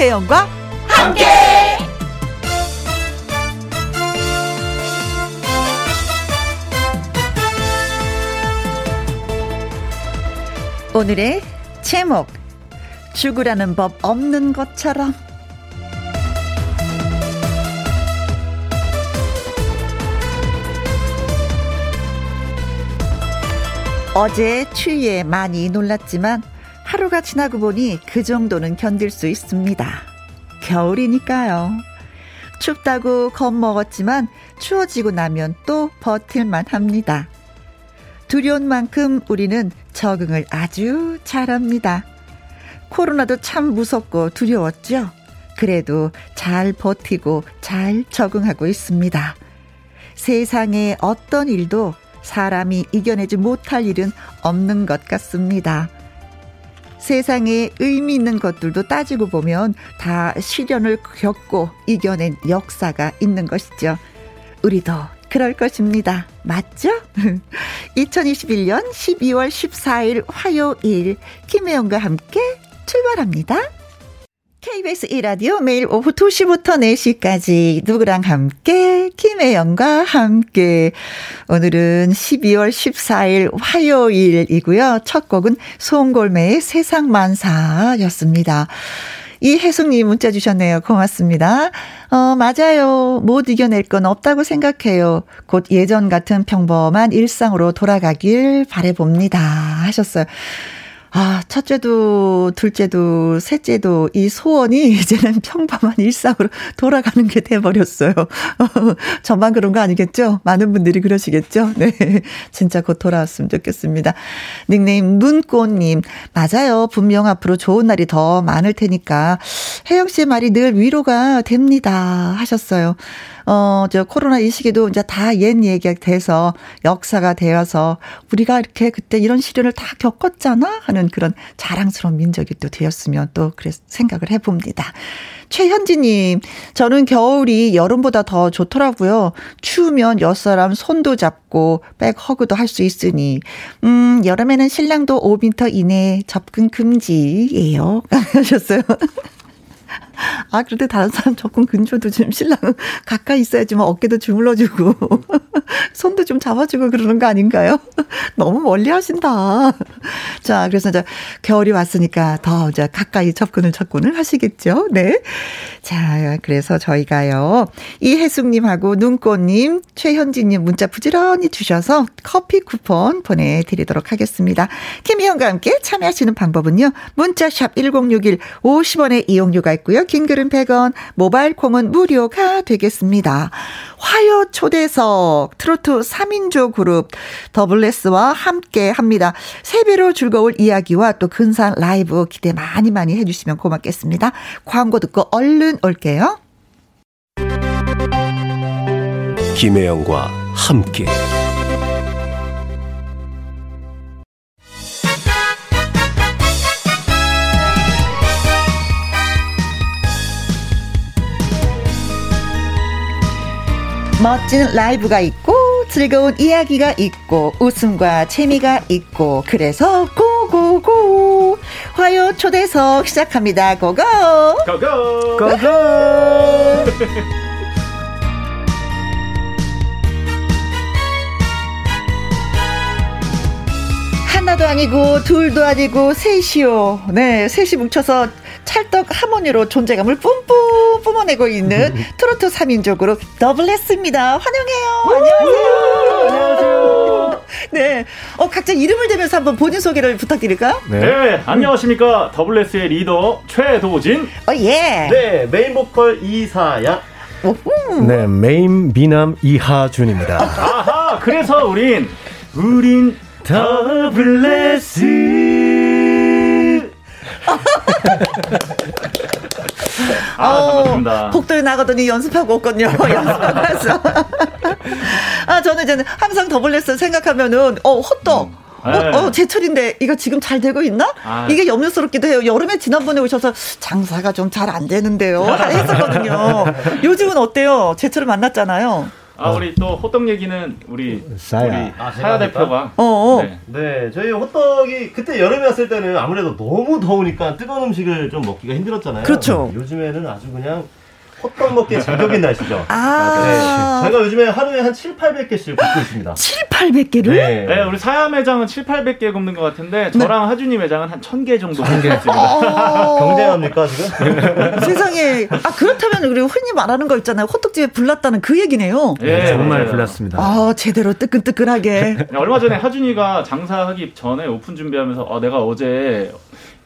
김혜영과 함께. 오늘의 제목 죽으라는 법 없는 것처럼 어제 추위에 많이 놀랐지만 하루가 지나고 보니 그 정도는 견딜 수 있습니다. 겨울이니까요. 춥다고 겁먹었지만 추워지고 나면 또 버틸만 합니다. 두려운 만큼 우리는 적응을 아주 잘합니다. 코로나도 참 무섭고 두려웠죠? 그래도 잘 버티고 잘 적응하고 있습니다. 세상에 어떤 일도 사람이 이겨내지 못할 일은 없는 것 같습니다. 세상에 의미 있는 것들도 따지고 보면 다 시련을 겪고 이겨낸 역사가 있는 것이죠. 우리도 그럴 것입니다. 맞죠? 2021년 12월 14일 화요일 김혜영과 함께 출발합니다. KBS 1라디오 매일 오후 2시부터 4시까지 누구랑 함께 김혜영과 함께 오늘은 12월 14일 화요일이고요. 첫 곡은 송골매의 세상만사였습니다. 이혜숙님 문자 주셨네요. 고맙습니다. 어, 맞아요. 못 이겨낼 건 없다고 생각해요. 곧 예전 같은 평범한 일상으로 돌아가길 바래봅니다. 하셨어요. 아, 첫째도, 둘째도, 셋째도 이 소원이 이제는 평범한 일상으로 돌아가는 게 돼버렸어요. 저만 그런 거 아니겠죠? 많은 분들이 그러시겠죠? 네. 진짜 곧 돌아왔으면 좋겠습니다. 닉네임 눈꽃님. 맞아요. 분명 앞으로 좋은 날이 더 많을 테니까 혜영 씨의 말이 늘 위로가 됩니다. 하셨어요. 어, 저 코로나 이 시기도 이제 다 옛 얘기가 돼서 역사가 되어서 우리가 이렇게 그때 이런 시련을 다 겪었잖아 하는 그런 자랑스러운 민족이 또 되었으면 또 그래 생각을 해봅니다. 최현지님, 저는 겨울이 여름보다 더 좋더라고요. 추우면 옆사람 손도 잡고 백 허그도 할 수 있으니, 음, 여름에는 신랑도 5m 이내 접근 금지예요. 하셨어요. 아, 그런데 다른 사람 조금 근조도 좀 신랑은 가까이 있어야지 만뭐 어깨도 주물러주고, 손도 좀 잡아주고 그러는 거 아닌가요? 너무 멀리 하신다. 자, 그래서 이제 겨울이 왔으니까 더 이제 가까이 접근을 접근을 하시겠죠? 네. 자, 그래서 저희가요, 이혜숙님하고 눈꽃님, 최현진님 문자 부지런히 주셔서 커피 쿠폰 보내드리도록 하겠습니다. 김희영과 함께 참여하시는 방법은요, 문자샵 1061 50원의 이용료가 있고요. 긴 글은 100원, 모바일 콩은 무료가 되겠습니다. 화요 초대석 트로트 3인조 그룹 더블레스와 함께 합니다. 세배로 즐거울 이야기와 또 근사한 라이브 기대 많이 많이 해주시면 고맙겠습니다. 광고 듣고 얼른 올게요. 김혜영과 함께 멋진 라이브가 있고 즐거운 이야기가 있고 웃음과 재미가 있고 그래서 고고고. 화요 초대석 시작합니다. 고고! 고고! 고고! 하나도 아니고 둘도 아니고 셋이요. 네 셋이 뭉쳐서 찰떡 하모니로 존재감을 뿜뿜 뿜어내고 있는 트로트 3인조 그 더블레스입니다. 환영해요. 안녕하세요. 안녕하세요. 네. 어, 각자 이름을 대면서 한번 본인 소개를 부탁드릴까요? 네. 네 안녕하십니까. 더블레스의 리더 최도진. 어, 예. 네, 메인 보컬 이사야. 오후. 네, 메인 미남 이하준입니다. 아하, 그래서 우린, 우린 더블레스. 아, 반갑습니다. 복도에 나가더니 연습하고 왔거든요. 연습하고 왔어. 아, 저는 이제 항상 더블레스 생각하면은, 어, 호떡. 음. 어, 네. 어, 제철인데 이거 지금 잘 되고 있나? 아. 이게 염려스럽기도 해요. 여름에 지난번에 오셔서 장사가 좀 잘 안 되는데요. 했었거든요. 요즘은 어때요? 제철을 만났잖아요. 아 우리 또 호떡 얘기는 우리 사야. 우리 아, 사야? 대표가 어, 어. 네. 네, 저희 호떡이 그때 여름에 왔을 때는 아무래도 너무 더우니까 뜨거운 음식을 좀 먹기가 힘들었잖아요. 그렇죠. 요즘에는 아주 그냥 호떡 먹기에 제격인 날씨죠. 네. 아, 저희가 요즘에 하루에 한 7, 800개씩 굽고 있습니다. 7, 800개를? 네. 네, 우리 사야 매장은 7, 800개 굽는 것 같은데 저랑 하준이 매장은 한 1000개 정도 굽고 있습니다. 어, 경쟁합니까, 지금? 세상에. 아, 그렇다면 우리 흔히 말하는 거 있잖아요. 호떡집에 불났다는 그 얘기네요. 예, 정말 맞아요. 불났습니다. 아, 제대로 뜨끈뜨끈하게. 네, 얼마 전에 하준이가 장사하기 전에 오픈 준비하면서 아, 내가 어제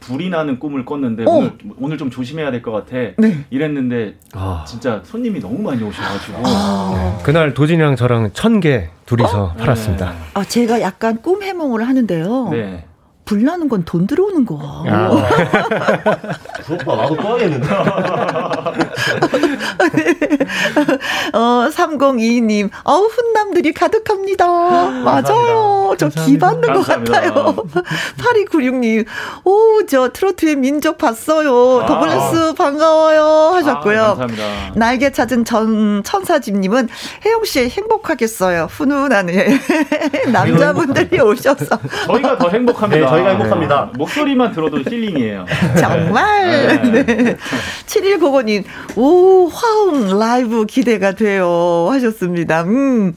불이 나는 꿈을 꿨는데 어. 오늘 오늘 좀 조심해야 될 것 같아. 네. 이랬는데 아. 진짜 손님이 너무 많이 오셔가지고 아, 그날 도진이랑 저랑 천 개 둘이서 팔았습니다. 아, 제가 약간 꿈 해몽을 하는데요. 네. 불나는 건 돈 들어오는 거. 아, 부럽다. 나도 꺼야겠는데. 어, 3022님. 어우, 훈남들이 가득합니다. 맞아요. 저 감사합니다. 기받는 것. 같아요. 8296님. 오, 저 트로트의 민족 봤어요. 아. 더블레스 반가워요. 하셨고요. 아, 감사합니다. 날개 찾은 전 천사집님은 혜영 씨 행복하겠어요. 훈훈하네. 남자분들이 오셔서 저희가 더 행복합니다. 네, 저희가 행복합니다. 목소리만 들어도 힐링이에요. 정말. 네. 네. 7105님, 오, 화음 라이브 기대가 돼요. 하셨습니다. 음.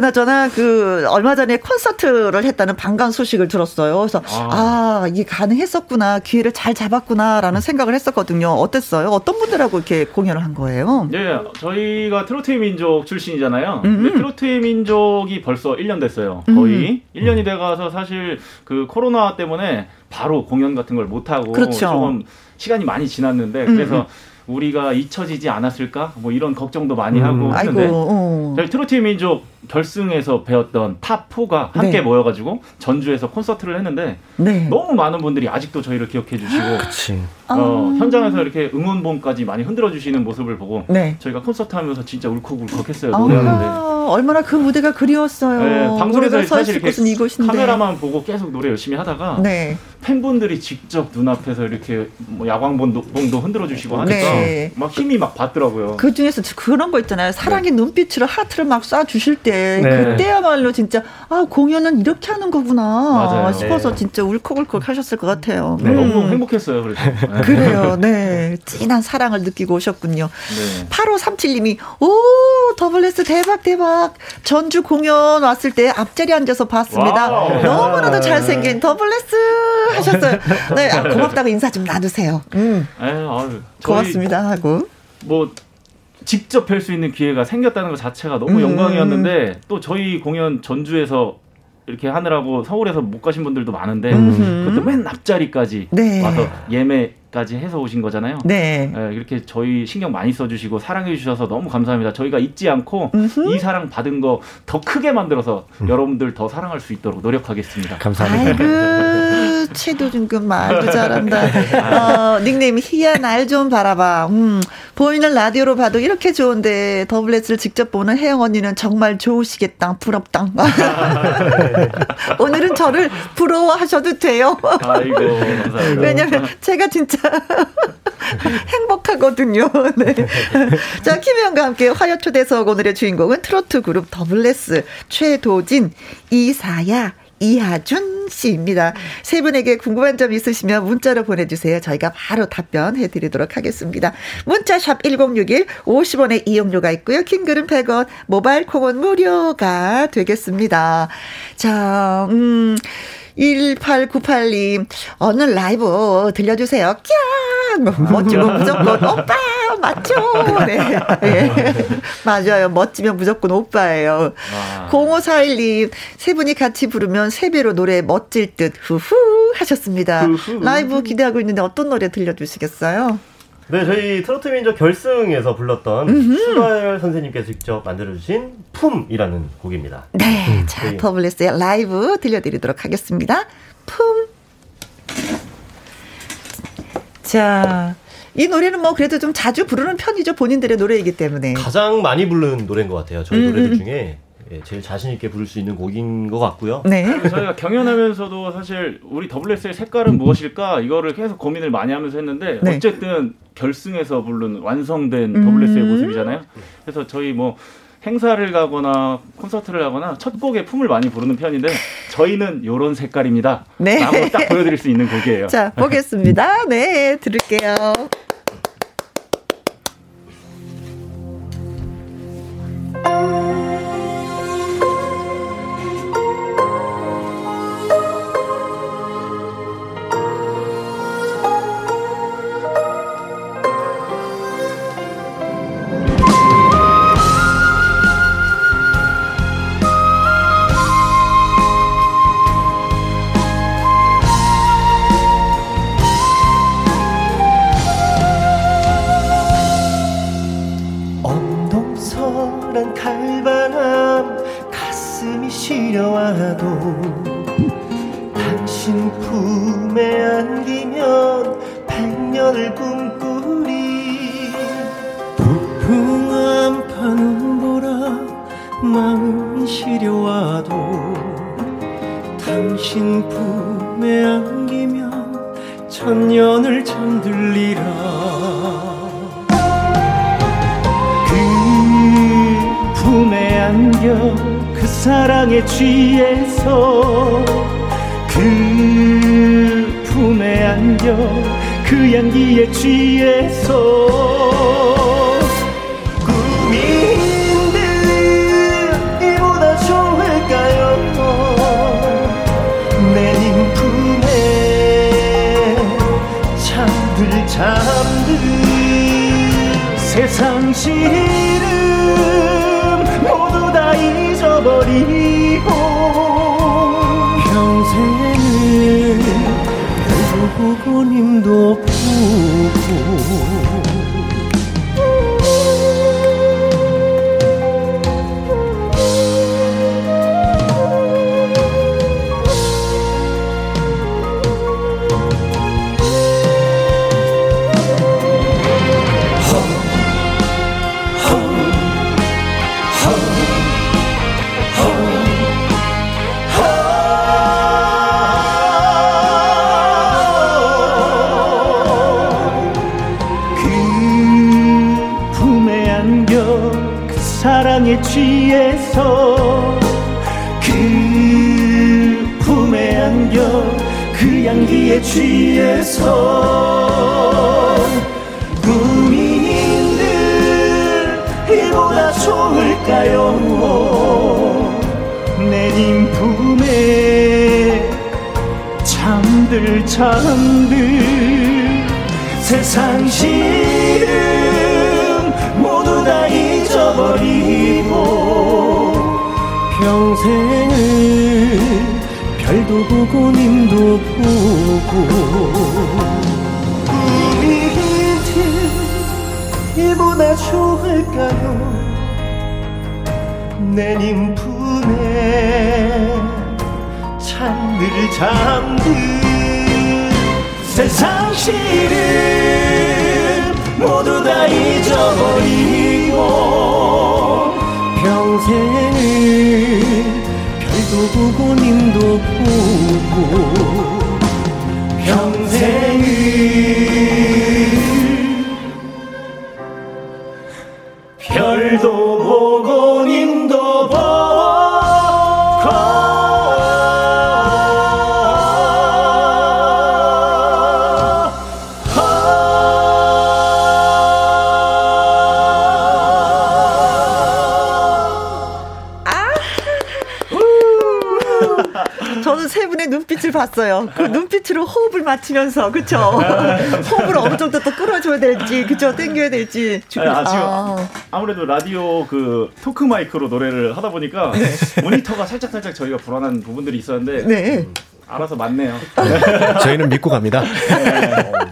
그나저나 그 얼마 전에 콘서트를 했다는 반가운 소식을 들었어요. 그래서 아, 아. 이게 가능했었구나. 기회를 잘 잡았구나라는 생각을 했었거든요. 어땠어요? 어떤 분들하고 이렇게 공연을 한 거예요? 네, 저희가 트로트의 민족 출신이잖아요. 음. 근데 트로트의 민족이 벌써 1년 됐어요. 거의 1년이 돼가서 사실 그 코로나 때문에 바로 공연 같은 걸 못 하고 그렇죠. 조금 시간이 많이 지났는데 음, 그래서 우리가 잊혀지지 않았을까? 뭐 이런 걱정도 많이 음. 하고 아이고, 했는데 어. 저희 트로트의 민족 결승에서 배웠던 탑4가 함께 네. 모여가지고 전주에서 콘서트를 했는데 네. 너무 많은 분들이 아직도 저희를 기억해 주시고 그치. 어, 아. 현장에서 이렇게 응원봉까지 많이 흔들어 주시는 모습을 보고 네. 저희가 콘서트 하면서 진짜 울컥울컥했어요 노래하는데 아, 얼마나 그 무대가 그리웠어요. 네, 방송에서 사실 이렇게 곳은 이곳인데. 카메라만 보고 계속 노래 열심히 하다가 네. 팬분들이 직접 눈앞에서 이렇게 뭐 야광봉도 봉도 흔들어 주시고 하니까 네. 막 힘이 막 받더라고요. 그 중에서 그런 거 있잖아요. 사랑의 눈빛으로 하트를 막 쏴 주실 때 네. 그때야말로 진짜 아 공연은 이렇게 하는 거구나 맞아요. 싶어서 네. 진짜 울컥울컥 하셨을 것 같아요. 네. 음. 너무 행복했어요. 그래서 네. 그래요. 네. 진한 사랑을 느끼고 오셨군요. 네. 8537님이 오 더블레스 대박 대박 전주 공연 왔을 때 앞자리 앉아서 봤습니다. 와우. 너무나도 잘생긴 더블레스 하셨어요. 네 아, 고맙다고 인사 좀 놔두세요. 음 에, 아유, 고맙습니다 하고 뭐 직접 뵐 수 있는 기회가 생겼다는 것 자체가 너무 음. 영광이었는데 또 저희 공연 전주에서 이렇게 하느라고 서울에서 못 가신 분들도 많은데 음흠. 그것도 맨 앞자리까지 네. 와서 예매 까지 해서 오신 거잖아요. 네. 예, 이렇게 저희 신경 많이 써주시고 사랑해 주셔서 너무 감사합니다. 저희가 잊지 않고 이 사랑 받은 거 더 크게 만들어서 여러분들 더 사랑할 수 있도록 노력하겠습니다. 감사합니다. 아이고 최도진 군 말도 잘한다. 어, 닉네임 희야 날 좀 바라봐. 음, 보이는 라디오로 봐도 이렇게 좋은데 더블레스를 직접 보는 혜영 언니는 정말 좋으시겠다. 부럽다. 오늘은 저를 부러워하셔도 돼요. 아이고 감사합니다. 왜냐면 제가 진짜 행복하거든요. 네. 자, 김혜영과 함께 화요 초대석 오늘의 주인공은 트로트 그룹 더블레스 최도진, 이사야, 이하준 씨입니다. 세 분에게 궁금한 점 있으시면 문자로 보내주세요. 저희가 바로 답변해 드리도록 하겠습니다. 문자샵 1061, 50원의 이용료가 있고요. 킹글은 100원, 모바일 콩은 무료가 되겠습니다. 자, 음, 1898님, 오늘 라이브 들려주세요. 꺄! 뭐, 멋지면 무조건 오빠! 맞죠? 네. 예. 맞아요. 멋지면 무조건 오빠예요. 와. 0541님, 세 분이 같이 부르면 세 배로 노래 멋질 듯, 후후 하셨습니다. 후후. 라이브 기대하고 있는데 어떤 노래 들려주시겠어요? 네, 저희 트로트 민족 결승에서 불렀던 추가열 선생님께서 직접 만들어주신 품이라는 곡입니다. 네. 자, 네. 더블레스의 라이브 들려드리도록 하겠습니다. 품. 자, 이 노래는 뭐 그래도 좀 자주 부르는 편이죠. 본인들의 노래이기 때문에. 가장 많이 부른 노래인 것 같아요. 저희 음, 노래들 음. 중에 예, 제일 자신 있게 부를 수 있는 곡인 것 같고요. 네. 저희가 경연하면서도 사실 우리 WS의 색깔은 무엇일까 이거를 계속 고민을 많이 하면서 했는데 네. 어쨌든 결승에서 부른 완성된 음. WS의 모습이잖아요. 그래서 저희 뭐 행사를 가거나 콘서트를 하거나 첫 곡에 품을 많이 부르는 편인데 저희는 요런 색깔입니다. 네. 라고 딱 보여드릴 수 있는 곡이에요. 자, 보겠습니다. 네, 들을게요. 평생을 별도 보고 님도 보고 꿈인들 이보다 좋을까요? 내님 품에 잠들 잠들 세상 시름 모두 다 잊어버리고 평생을 별도 보고 님도 보고 평생을 별도 봤어요. 그 눈빛으로 호흡을 맞추면서, 그쵸? 호흡을 어느 정도 또 끌어줘야 될지, 그쵸? 땡겨야 될지. 아니, 아, 지금 아. 아무래도 라디오 그 토크 마이크로 노래를 하다 보니까 모니터가 살짝 살짝 저희가 불안한 부분들이 있었는데 네. 알아서 맞네요. 저희는 믿고 갑니다.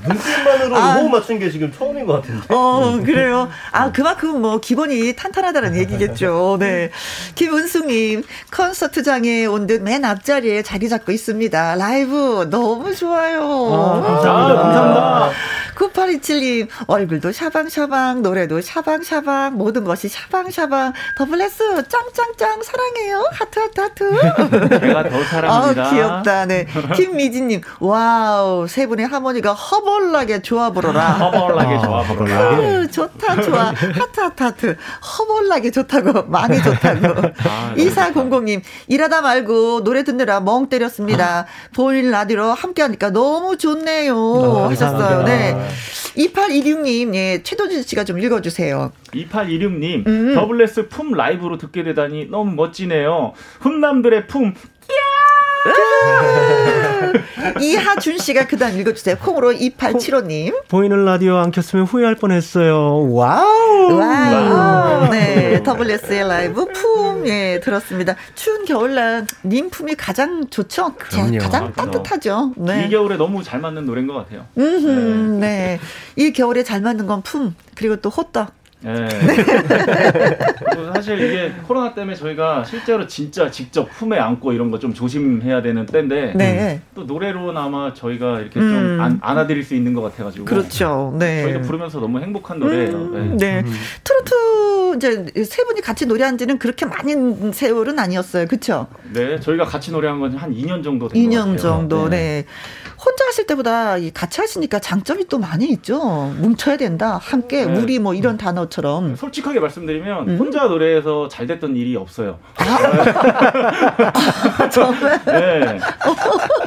눈빛만으로 아. 호흡 맞춘 게 지금 처음 인것 같은데 어, 그래요. 아, 그만큼 뭐 기본이 탄탄하다는 얘기겠죠. 네. 김은숙님, 콘서트장에 온 듯 맨 앞자리에 자리 잡고 있습니다. 라이브 너무 좋아요. 아, 감사합니다. 9827님, 얼굴도 샤방샤방, 노래도 샤방샤방, 모든 것이 샤방샤방, 더블레스, 짱짱짱, 사랑해요. 하트, 하트, 하트. 제가 더 사랑합니다. 아, 귀엽다. 네. 김미진님, 와우. 세 분의 하모니가 허벌나게 불어라. 허벌나게 좋아 불어라. 아, 좋다, 좋아. 하트, 하트, 하트. 허벌나게 좋다고. 많이 좋다고. 아, 이사공공님, 일하다 말고 노래 듣느라 멍 때렸습니다. 보이는 라디오 함께 하니까 너무 좋네요. 아, 하셨어요. 네. 2826님, 예, 최도진 씨가 좀 읽어주세요. 2826님, 음. 더블레스 품 라이브로 듣게 되다니 너무 멋지네요. 훈남들의 품, 이하준 씨가 그다음 읽어주세요. 콩으로 2875님. 보이는 라디오 안 켰으면 후회할 뻔했어요. 와우. 와우. 네, WS의 라이브 품, 예, 들었습니다. 추운 겨울날 님 품이 가장 좋죠? 그럼요. 가장 따뜻하죠. 네. 이 겨울에 너무 잘 맞는 노래인 것 같아요. 음, 네. 네. 이 겨울에 잘 맞는 건 품, 그리고 또 호떡. 네. 사실 이게 코로나 때문에 저희가 실제로 진짜 직접 품에 안고 이런 거 좀 조심해야 되는 때인데 네. 또 노래로나마 저희가 이렇게 음. 좀 안, 안아드릴 수 있는 것 같아가지고 그렇죠. 네. 저희가 부르면서 너무 행복한 노래예요. 음. 네. 네. 트로트 이제 세 분이 같이 노래한 지는 그렇게 많은 세월은 아니었어요. 그렇죠? 네, 저희가 같이 노래한 건 한 2년 정도 된 2년 정도. 네. 네. 혼자 하실 때보다 같이 하시니까 장점이 또 많이 있죠. 뭉쳐야 된다. 함께 네. 우리 뭐 이런 단어 처럼. 솔직하게 말씀드리면 음. 혼자 노래에서 잘 됐던 일이 없어요. 아, 아 정말. 네.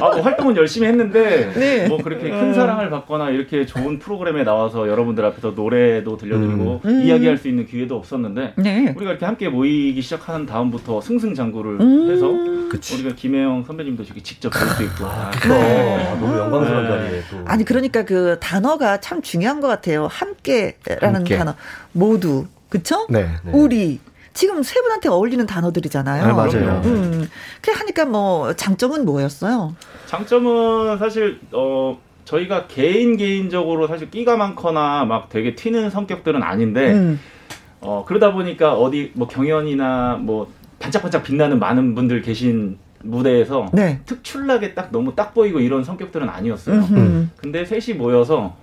아, 뭐 활동은 열심히 했는데 네. 뭐 그렇게 큰 사랑을 받거나 이렇게 좋은 프로그램에 나와서 여러분들 앞에서 노래도 들려드리고 음. 이야기할 수 있는 기회도 없었는데 네. 우리가 이렇게 함께 모이기 시작한 다음부터 승승장구를 음. 해서 그치. 우리가 김혜영 선배님도 저기 직접 볼 수 있고. 아, 네. 너무 영광스러운 네. 자리에 또. 아니 그러니까 그 단어가 참 중요한 것 같아요. 함께라는 함께. 단어 모두 그쵸? 네. 네. 우리 지금 세 분한테 어울리는 단어들이잖아요. 네, 맞아요. 음. 그 하니까 뭐 장점은 뭐였어요? 장점은 사실 어 저희가 개인 개인적으로 사실 끼가 많거나 막 되게 튀는 성격들은 아닌데 음. 어 그러다 보니까 어디 뭐 경연이나 뭐 반짝반짝 빛나는 많은 분들 계신 무대에서 네. 특출나게 딱 너무 딱 보이고 이런 성격들은 아니었어요. 음흠. 근데 셋이 모여서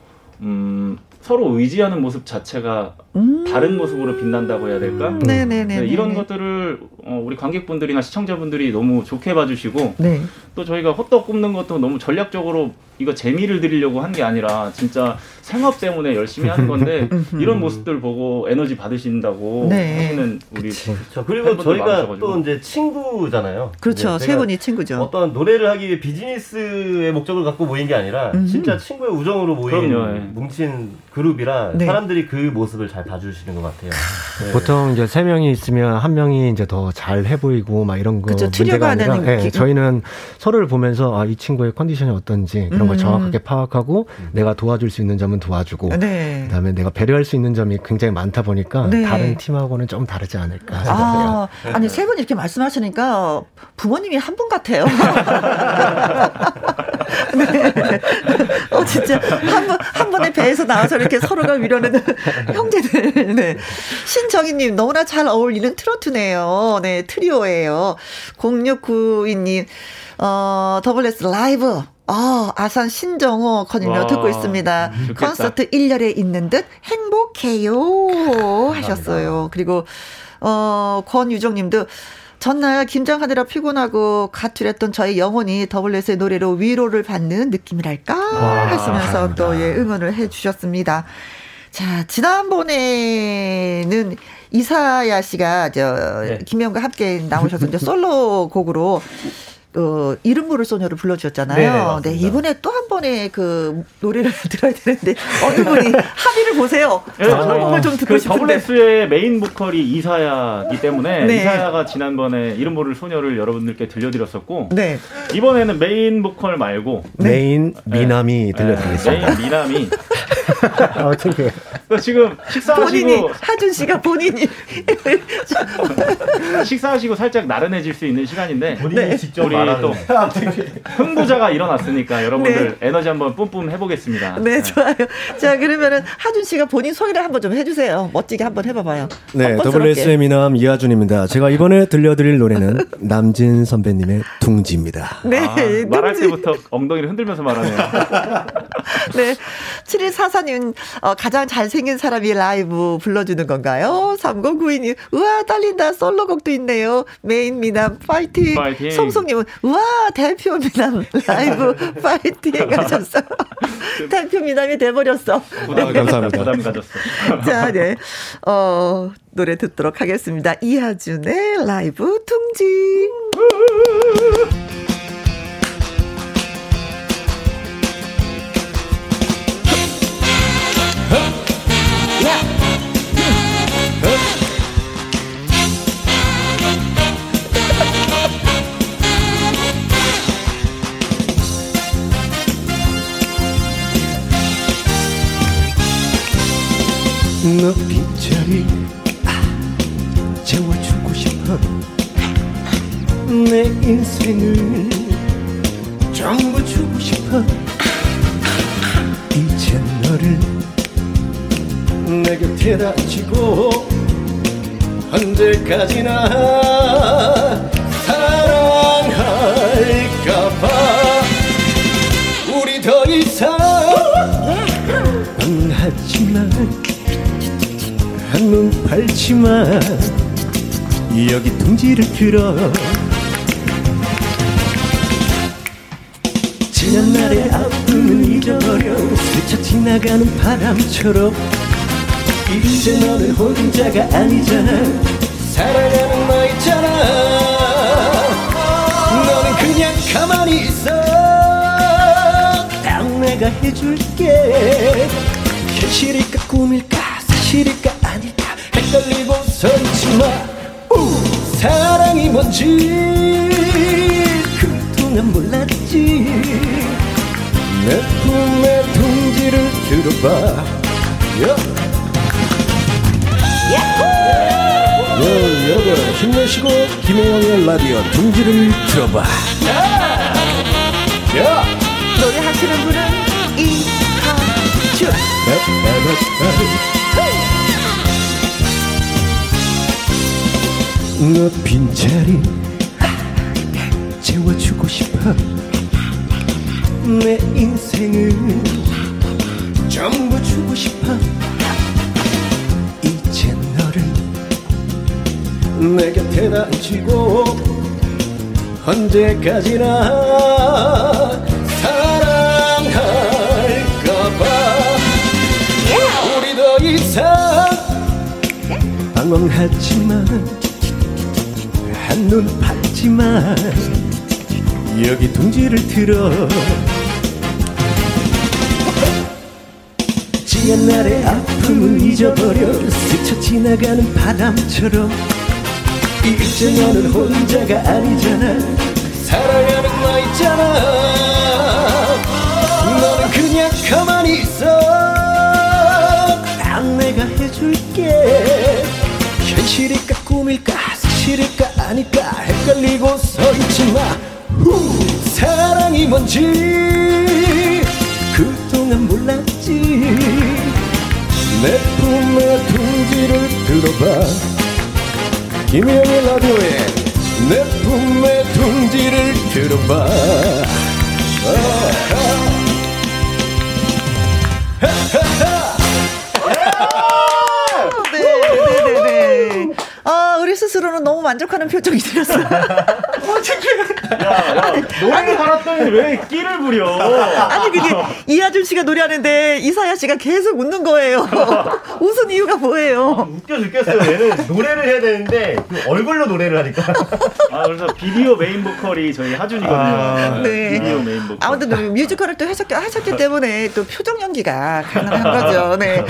음, 서로 의지하는 모습 자체가 음~ 다른 모습으로 빛난다고 해야 될까? 음. 네네네. 네, 이런 것들을 어, 우리 관객분들이나 시청자분들이 너무 좋게 봐주시고 네. 또 저희가 호떡 굽는 것도 너무 전략적으로 이거 재미를 드리려고 한 게 아니라 진짜 생업 때문에 열심히 하는 건데 이런 모습들 보고 에너지 받으신다고 네. 하시는 우리 그렇죠. 그리고 저희가 많으셔가지고. 또 이제 친구잖아요. 그렇죠. 세 분이 친구죠. 어떤 노래를 하기 위해 비즈니스의 목적을 갖고 모인 게 아니라 음흠. 진짜 친구의 우정으로 모인 그럼요, 예. 뭉친 그룹이라 네. 사람들이 그 모습을 잘 봐주시는 것 같아요. 네. 보통 이제 세 명이 있으면 한 명이 이제 더 잘 해 보이고 막 이런 거 그쵸, 문제가 아니라 네, 저희는 서로를 보면서 아, 이 친구의 컨디션이 어떤지 그런 걸 음. 정확하게 파악하고 음. 내가 도와줄 수 있는 점은 도와주고 네. 그다음에 내가 배려할 수 있는 점이 굉장히 많다 보니까 네. 다른 팀하고는 좀 다르지 않을까 생각해요. 아, 아니 세 분 이렇게 말씀하시니까 부모님이 한 분 같아요. 네. 어 진짜 한 분 한 분의 배에서 나와서 이렇게 서로가 위로는 형제들. 네. 신정희님 너무나 잘 어울리는 트로트네요. 네 트리오예요. 0692님 어 더블레스 라이브 아, 아산 신정호 거닐며 듣고 있습니다. 음, 좋겠다. 콘서트 1열에 있는 듯 행복해요. 하셨어요. 그리고, 어, 권유정 님도 전날 김장하느라 피곤하고 가출했던 저의 영혼이 더블렛의 노래로 위로를 받는 느낌이랄까 하시면서 또 예, 응원을 해 주셨습니다. 자, 지난번에는 이사야 씨가 저 네. 김영과 함께 나오셔서 이제 솔로 곡으로 어, 이름 모를 소녀를 불러주셨잖아요. 네, 네, 이번에 또 한 번의 그 노래를 들어야 되는데 어느 분이 합의를 보세요. 네, 어느 곡을 좀 듣고 그 싶은데. 더블레스의 메인 보컬이 이사야이기 때문에 네. 이사야가 지난번에 이름 모를 소녀를 여러분들께 들려드렸었고 네. 이번에는 메인 보컬 말고 네. 메인 미남이 들려드리겠습니다. 메인 미남이 아무튼 그 지금 식사하시고 본인이 하준 씨가 본인이 식사하시고 살짝 나른해질 수 있는 시간인데 본인이 직접 우리 또 흥부자가 일어났으니까 여러분들 네. 에너지 한번 뿜뿜 해보겠습니다. 네, 좋아요. 자 그러면은 하준 씨가 본인 소개를 한번 좀 해주세요. 멋지게 한번 해봐봐요. 네, WS의 미남 이하준입니다. 제가 이번에 들려드릴 노래는 남진 선배님의 둥지입니다. 네, 아, 말할 때부터 엉덩이를 흔들면서 말하네요. 네, 7144님 어, 가장 잘생 잘생긴 사람이 라이브 불러주는 건가요? 3092님, 우와, 떨린다. 솔로곡도 있네요. 메인 미남, 파이팅. 파이팅. 송송님은, 우와, 대표 미남, 라이브, 파이팅 하셨어. 대표 미남이 돼버렸어. 네. 감사합니다. 부담 가졌어. 자, 네. 어, 노래 듣도록 하겠습니다. 이하준의 라이브 둥지. 너 빗자리 채워주고 싶어. 내 인생을 전부 주고 싶어. 이제 너를 내 곁에다 지고 언제까지나 팔지마 여기 둥지를 들어 지난 날의 아픔은 잊어버려 스쳐 지나가는 바람처럼 이제 너는 혼자가 아니잖아 사랑하는 너 있잖아 너는 그냥 가만히 있어 딱 내가 해줄게 현실일까 꿈일까 사실일까 서 있지마 사랑이 뭔지 그동안 몰랐지. 내 품에 둥지를 들어봐. 여, 여러분 힘내시고 김혜영의 라디오 둥지를 들어봐. 야! 노래하시는 분은 이하준 너 빈자리 채워주고 싶어. 내 인생을 전부 주고 싶어. 이제 너를 내 곁에다 지고 언제까지나 사랑할까봐. 우리 더 이상 방황하지만 한 눈 팔지만 여기 둥지를 들어 지난 날의 아픔은 잊어버려 스쳐 지나가는 바람처럼 너는 혼자가 아니잖아. 사랑하는 너 있잖아. 너는 그냥 가만히 있어. 딱 내가 해줄게. 현실일까 꿈일까 사실일까 아닐까 헷갈리고 서 있지마 사랑이 뭔지 그동안 몰랐지. 내 품에 둥지를 들어봐. 김영의 라디오에 내 품에 둥지를 들어봐. 아, 스스로는 너무 만족하는 표정이. 야, 야, 노래를 달았더니 왜 끼를 부려. 아니, 그게 이하준 씨가 노래하는데 이사야 씨가 계속 웃는 거예요. 웃은 이유가 뭐예요? 아, 웃겨 죽겠어요. 얘는 노래를 해야 되는데 그 얼굴로 노래를 하니까. 아, 그래서 비디오 메인 보컬이 저희 하준이거든요. 아, 네. 비디오 메인 보컬. 아무튼 뮤지컬을 또 하셨기, 하셨기 때문에 또 표정 연기가 가능한 거죠. 네.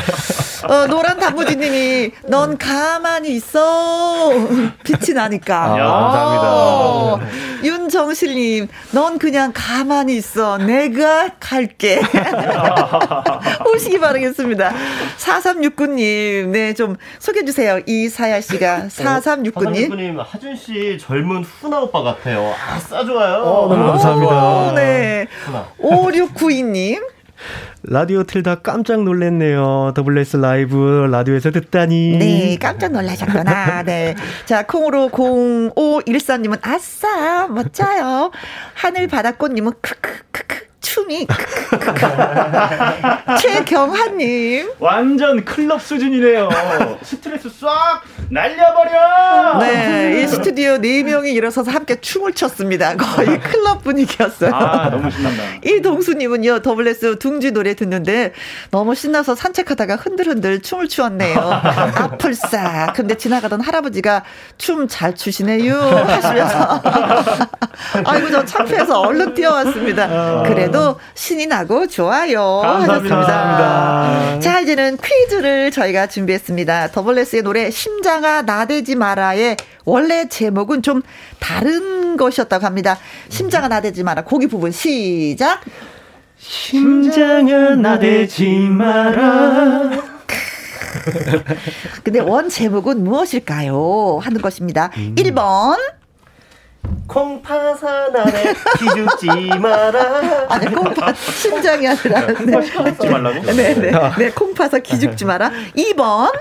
어, 노란 단무지님이 넌 가만히 있어. 빛이 나니까. 아, 감사합니다. 어, 윤정실님, 넌 그냥 가만히 있어. 내가 갈게. 오시기 바라겠습니다. 4369님, 네, 좀 소개해주세요. 이사야 씨가. 4369님. 4369님, 하준 씨 젊은 훈아 오빠 같아요. 아싸 좋아요. 어, 너무 감사합니다. 오, 네. 5692님. 라디오 틀다 깜짝 놀랐네요. 더블레스 라이브 라디오에서 듣다니. 네, 깜짝 놀라셨구나. 네. 자, 콩으로 0514님은 아싸, 멋져요. 하늘 바닷꽃님은 크크크크. 춤이 최경한님 완전 클럽 수준이네요. 스트레스 싹 날려버려. 네, 이 스튜디오 네 명이 일어서서 함께 춤을 췄습니다. 거의 클럽 분위기였어요. 아 너무 신난다. 이동수님은요 더블레스 둥지 노래 듣는데 너무 신나서 산책하다가 흔들흔들 춤을 추었네요. 아뿔싸. 근데 지나가던 할아버지가 춤 잘 추시네요 하시면서 아이고 저 창피해서 얼른 뛰어왔습니다. 그래도 신이 나고 좋아요 감사합니다. 하셨습니다. 자 이제는 퀴즈를 저희가 준비했습니다. 더블레스의 노래 심장아 나대지 마라의 원래 제목은 좀 다른 것이었다고 합니다. 심장아 나대지 마라 고기 부분 시작. 심장아 나대지 마라. 근데 원 제목은 무엇일까요? 하는 것입니다. 음. 1번. 콩파사나에 기죽지 마라. 아니, 콩파, 심장이 아니라. 네. 기죽지 말라고? 네 네. 네, 네, 콩파사 기죽지 마라. 2번.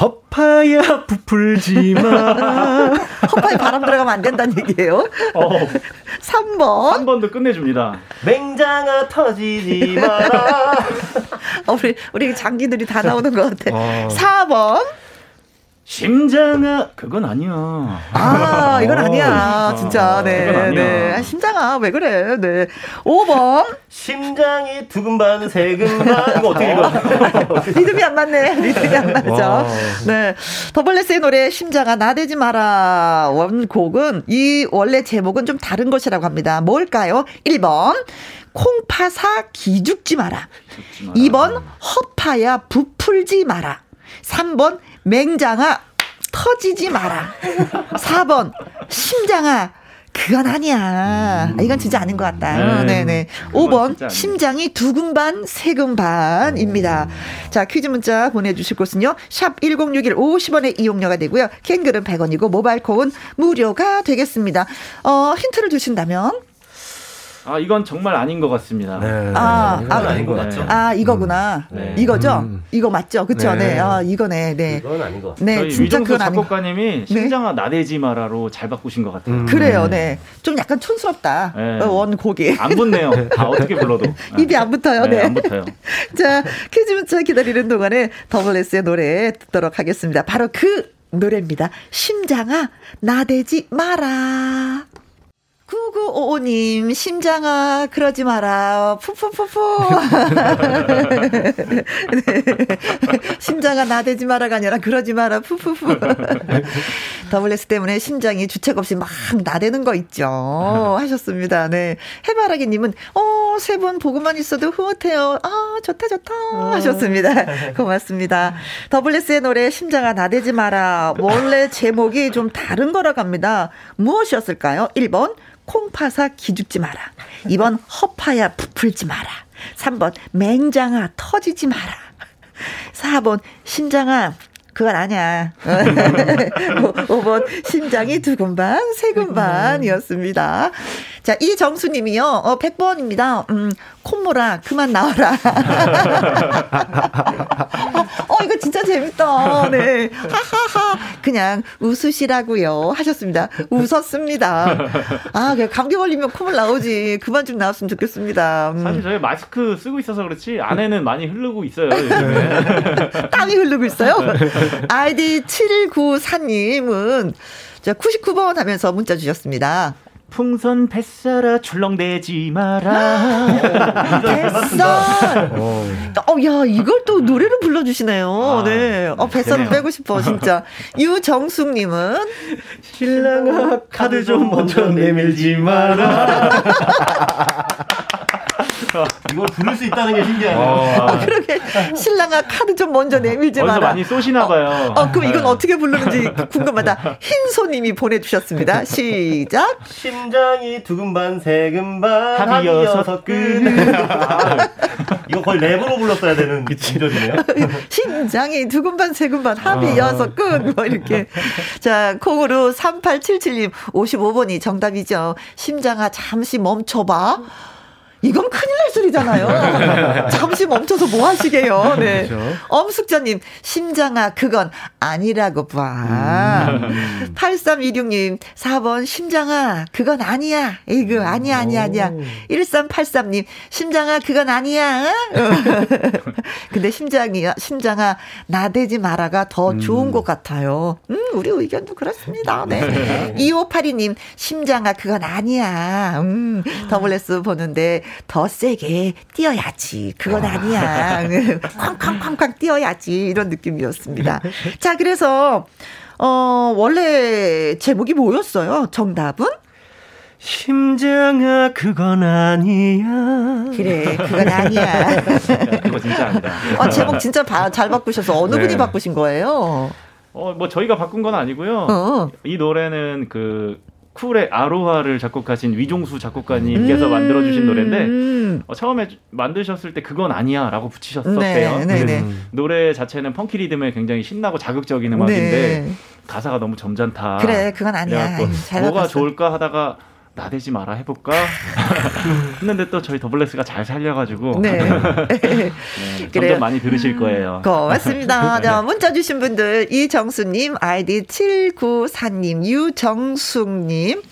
허파야 부풀지 마. 허파에 바람 들어가면 안 된다는 얘기예요. 어. 3번. 3번도 끝내줍니다. 맹장아 터지지 마라. 어, 우리, 우리 장기들이 다 나오는 것 같아. 어. 4번. 심장아 그건 아니야. 아 이건 아니야 진짜 네 네. 아, 심장아 왜 그래 네. 5번 심장이 두근반 세근반 이거 어떻게 읽어? 리듬이 안 맞네 리듬이 안 맞죠. 네 더블레스의 노래 심장아 나대지 마라 원곡은 이 원래 제목은 좀 다른 것이라고 합니다. 뭘까요? 1번 콩파사 기죽지 마라. 2번 허파야 부풀지 마라. 3번 맹장아 터지지 마라. 4번 심장아 그건 아니야. 음. 이건 진짜 아닌 것 같다. 네. 네네. 5번 심장이 두근 반 세근 반입니다. 음. 자 퀴즈 문자 보내주실 곳은요. 샵 1061 50원의 이용료가 되고요. 캔글은 100원이고 모바일 콩은 무료가 되겠습니다. 어 힌트를 주신다면 아 이건 정말 아닌 것 같습니다. 네, 아, 아 아닌 것 같죠. 아 이거구나. 음. 네. 이거죠. 음. 이거 맞죠. 그렇죠. 네. 네. 아 이거네. 네. 이건 아닌 것 같아요. 네, 진짜 그건 작곡가님이 심장아 네. 나대지 마라로 잘 바꾸신 것 같아요. 음. 그래요. 네. 좀 약간 촌스럽다. 네. 어, 원곡이. 안 붙네요. 다 어떻게 불러도. 입이 안 붙어요. 네. 안 붙어요. 자 퀴즈 문자 기다리는 동안에 더블 S의 노래 듣도록 하겠습니다. 바로 그 노래입니다. 심장아 나대지 마라. 9955님, 심장아, 그러지 마라. 푸푸푸푸. 네. 심장아, 나대지 마라가 아니라, 그러지 마라. 푸푸푸. 더블레스 때문에 심장이 주책 없이 막 나대는 거 있죠. 하셨습니다. 네. 해바라기님은, 어, 세 번 보고만 있어도 흐뭇해요. 아, 좋다, 좋다. 하셨습니다. 고맙습니다. 더블레스의 노래, 심장아, 나대지 마라. 원래 제목이 좀 다른 거라고 합니다. 무엇이었을까요? 1번, 콩파사 기죽지 마라. 2번 허파야 부풀지 마라. 3번 맹장아 터지지 마라. 4번 심장아 그건 아니야. 5번 심장이 두근반 세근반이었습니다. 자, 이정수 님이요. 어, 100번입니다. 음, 콧모라, 그만 나와라. 어, 이거 진짜 재밌다. 네. 하하하. 그냥 웃으시라고요. 하셨습니다. 웃었습니다. 아, 감기 걸리면 콧물 나오지. 그만 좀 나왔으면 좋겠습니다. 음. 사실 저희 마스크 쓰고 있어서 그렇지, 안에는 많이 흐르고 있어요. 땀이 흐르고 있어요? 아이디 794님은 자, 99번 하면서 문자 주셨습니다. 풍선 뱃살아 출렁대지 마라. 뱃살. 어, 야, 이걸 또 노래로 불러주시네요. 아, 네. 어, 뱃살은 빼고 싶어, 진짜. 유정숙님은. 신랑아, 카드 좀 먼저 내밀지 마라. 이걸 부를 수 있다는 게 신기하네요. 어. 아, 그러게 신랑아 카드 좀 먼저 내밀지 마라. 많이 쏘시나 봐요. 어, 어, 그럼 이건 어떻게 부르는지 궁금하다. 흰소님이 보내주셨습니다. 시작. 심장이 두근반 세근반 합이 여섯 근. 이거 거의 랩으로 불렀어야 되는 진절이네요. 심장이 두근반 세근반 합이 아. 여섯 근. 뭐 이렇게. 자 콩으로 3877님 55번이 정답이죠. 심장아 잠시 멈춰봐. 이건 큰일 날 소리잖아요. 잠시 멈춰서 뭐 하시게요? 네. 그렇죠. 엄숙자님, 심장아, 그건 아니라고 봐. 음. 8326님, 4번, 심장아, 그건 아니야. 이거 아니야, 아니야, 아니야. 1383님, 심장아, 그건 아니야. 근데 심장이, 심장아, 나대지 마라가 더 좋은 음. 것 같아요. 음, 우리 의견도 그렇습니다. 네. 2582님, 심장아, 그건 아니야. 음, 더블레스 보는데, 더 세게 뛰어야지. 그건 아니야. 쾅쾅쾅쾅 뛰어야지. 이런 느낌이었습니다. 자, 그래서, 어, 원래 제목이 뭐였어요? 정답은? 심장아 그건 아니야. 그래 그건 아니야. 그거 진짜 아니다. 아 제목 진짜 바, 잘 바꾸셔서 어느 네. 분이 바꾸신 거예요? 어뭐 저희가 바꾼 건 아니고요. 어. 이 노래는 그 쿨의 아로하를 작곡하신 위종수 작곡가님께서 음~ 만들어주신 노래인데 어, 처음에 만드셨을 때 그건 아니야라고 붙이셨었대요. 네, 네, 네. 음. 노래 자체는 펑키 리듬에 굉장히 신나고 자극적인 음악인데 네. 가사가 너무 점잖다. 그래, 그건 아니야. 뭐가 좋을까 하다가 나대지 마라 해볼까 했는데 또 저희 더블레스가 잘 살려가지고 네. 네, 점점 많이 들으실 거예요. 고맙습니다. 자, 문자 주신 분들 이정수님, 아이디 794님, 유정숙님.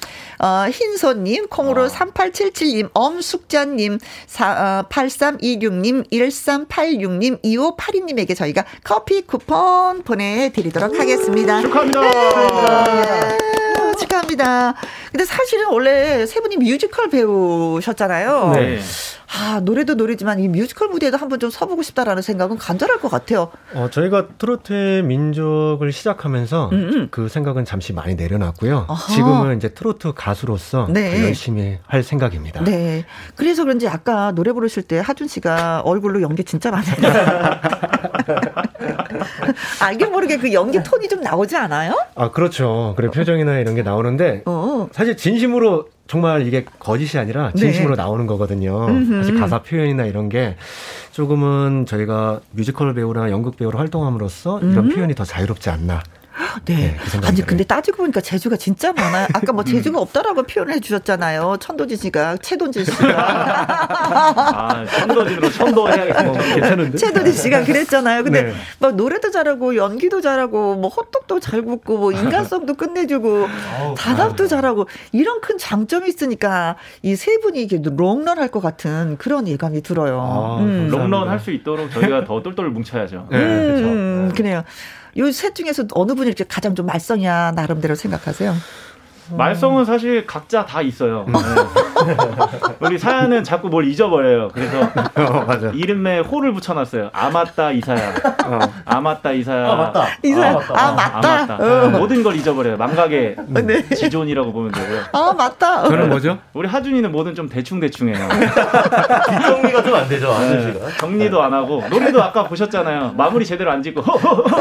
어, 흰소님, 콩으로 어. 3877님, 엄숙자님, 사, 어, 8326님, 1386님, 2582님에게 저희가 커피 쿠폰 보내드리도록 하겠습니다. 축하합니다. 네. 축하합니다. 근데 사실은 원래 세 분이 뮤지컬 배우셨잖아요. 네. 아, 노래도 노래지만 이 뮤지컬 무대에도 한번 좀 서보고 싶다라는 생각은 간절할 것 같아요. 어, 저희가 트로트의 민족을 시작하면서 음음. 음. 그 생각은 잠시 많이 내려놨고요. 아하. 지금은 이제 트로트 가수로서 네. 열심히 할 생각입니다. 네. 그래서 그런지 아까 노래 부르실 때 하준 씨가 얼굴로 연기 진짜 많이 했어요. 알게 모르게 그 연기 톤이 좀 나오지 않아요? 아, 그렇죠. 그래 표정이나 이런 게 나오는데 어. 사실 진심으로 정말 이게 거짓이 아니라 네. 진심으로 네. 나오는 거거든요. 음흠. 사실 가사 표현이나 이런 게 조금은 저희가 뮤지컬 배우나 연극 배우로 활동함으로써 이런 음. 표현이 더 자유롭지 않나. 네. 네 그 아니 근데 따지고 보니까 재주가 진짜 많아요. 아까 뭐 재주가 음. 없다라고 표현해 주셨잖아요. 천도진 씨가 최돈진 씨가. 아 천도진으로 천도 해야겠어. 뭐 괜찮은데. 최도진 씨가 그랬잖아요. 근데 네. 막 노래도 잘하고 연기도 잘하고 뭐 헛똑도 잘 굽고 뭐 인간성도 끝내주고 단합도 잘하고 이런 큰 장점이 있으니까 이 세 분이 이게 롱런 할 것 같은 그런 예감이 들어요. 아, 음. 롱런 할 수 있도록 저희가 더 똘똘 뭉쳐야죠. 네, 음, 그렇죠. 그래요. 요 셋 중에서 어느 분이 이렇게 가장 좀 말썽이야 나름대로 생각하세요? 말썽은 사실 각자 다 있어요. 네. 우리 사연은 자꾸 뭘 잊어버려요. 그래서 어, 맞아. 이름에 호를 붙여놨어요. 아맞다 이사야. 어. 아맞다 이사야. 아 맞다. 이사야. 아 맞다. 아, 맞다. 아, 맞다. 어. 모든 걸 잊어버려요. 망각의 네. 지존이라고 보면 되고요. 아 맞다. 저는 뭐죠? 우리 하준이는 뭐든 좀 대충 대충해요. 뒷정리가 좀 안 되죠. 네. 정리도 안 하고 노래도 아까 보셨잖아요. 마무리 제대로 안 짓고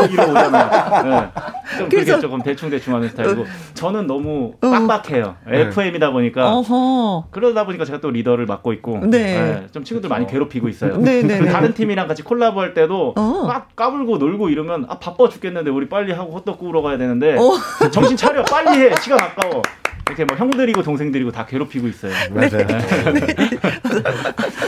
이러고 오잖아요. 네. 좀 그게 조금 대충 대충하는 스타일이고 저는 너무 어. 빡빡해요. 네. FM이다 보니까 어허. 그러다 보니까 제가 또 리더를 맡고 있고 네. 네. 좀 친구들 많이 괴롭히고 있어요. 네, 네, 네. 다른 팀이랑 같이 콜라보할 때도 어. 막 까불고 놀고 이러면 아 바빠 죽겠는데 우리 빨리 하고 호떡 구우러 가야 되는데 어. 정신 차려 빨리 해 시간 아까워. 이렇게 뭐 형들이고 동생들이고 다 괴롭히고 있어요. 네. 맞아요. 네.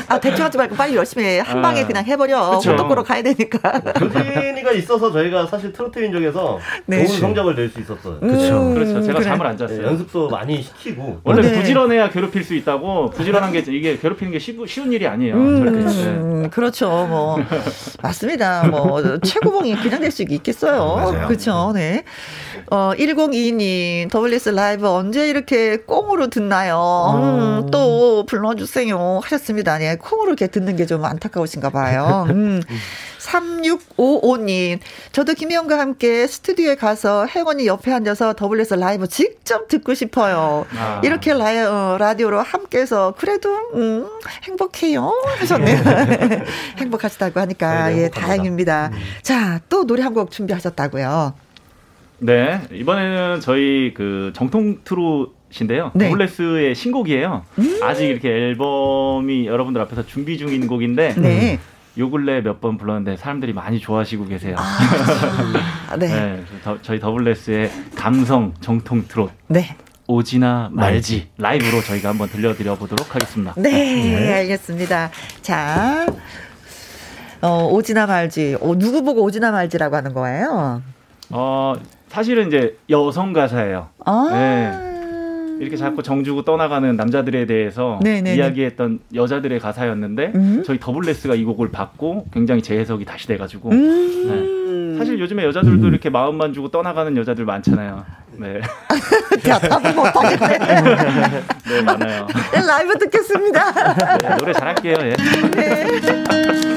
아 대충 하지 말고 빨리 열심히 해. 한 아. 방에 그냥 해버려. 호떡구러 가야 되니까. 교진이가 있어서 저희가 사실 트로트 민족에서 네. 좋은 성적을 낼 수 있었어요. 그렇죠. 음, 그렇죠. 제가 그래. 잠을 안 잤어요. 네, 연습도 많이 시키고. 원래 네. 부지런해야 괴롭힐 수 있다고. 부지런한 게 이게 괴롭히는 게 쉬, 쉬운 일이 아니에요. 음, 음, 그렇죠. 뭐 맞습니다. 뭐 최고봉이 그냥 될 수 있겠어요. 그렇죠. 네. 어 1022님 더블레스 라이브 언제 이렇게 꽁으로 듣나요? 음, 어. 또 불러주세요 하셨습니다. 네, 콩으로 이렇게 듣는 게 좀 안타까우신가 봐요. 음. 3655님, 저도 김혜영과 함께 스튜디오에 가서 혜원이 옆에 앉아서 더블레스 라이브 직접 듣고 싶어요. 아. 이렇게 라, 어, 라디오로 함께해서 그래도 음, 행복해요 하셨네요. 행복하시다고 하니까 네, 예 다행입니다. 음. 자, 또 노래 한 곡 준비하셨다고요. 네, 이번에는 저희 그 정통 트롯인데요. 네. 더블레스의 신곡이에요. 음~ 아직 이렇게 앨범이 여러분들 앞에서 준비 중인 곡인데 네. 요 근래 몇 번 불렀는데 사람들이 많이 좋아하시고 계세요. 아, 네. 네. 저희 더블레스의 감성 정통 트롯. 네. 오지나 말지 라이브로 저희가 한번 들려드려 보도록 하겠습니다. 네, 네. 알겠습니다. 자, 어, 오지나 말지. 어, 누구 보고 오지나 말지라고 하는 거예요? 어, 사실은 이제 여성 가사예요. 아~ 네. 이렇게 자꾸 정주고 떠나가는 남자들에 대해서 네네네. 네, 네. 이야기했던 여자들의 가사였는데 음. 저희 더블레스가 이 곡을 받고 굉장히 재해석이 다시 돼가지고 음. 네. 사실 요즘에 여자들도 음. 이렇게 마음만 주고 떠나가는 여자들 많잖아요. 네. 야, 답을 못하겠네. 네, 많아요. 네, 라이브 듣겠습니다. 네, 노래 잘할게요. 예. 네.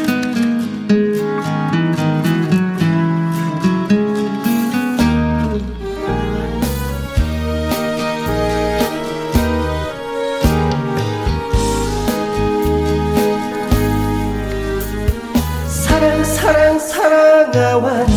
사랑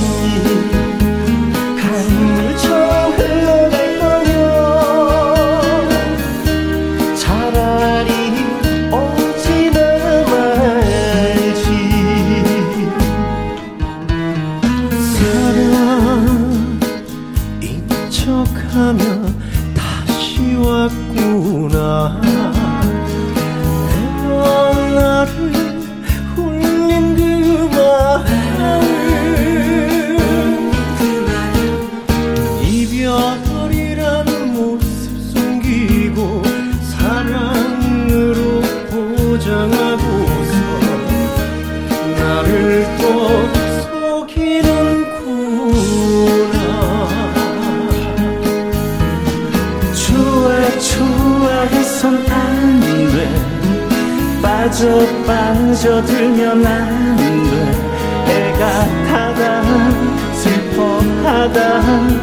빠져들면 안돼 애가 타다 슬퍼하다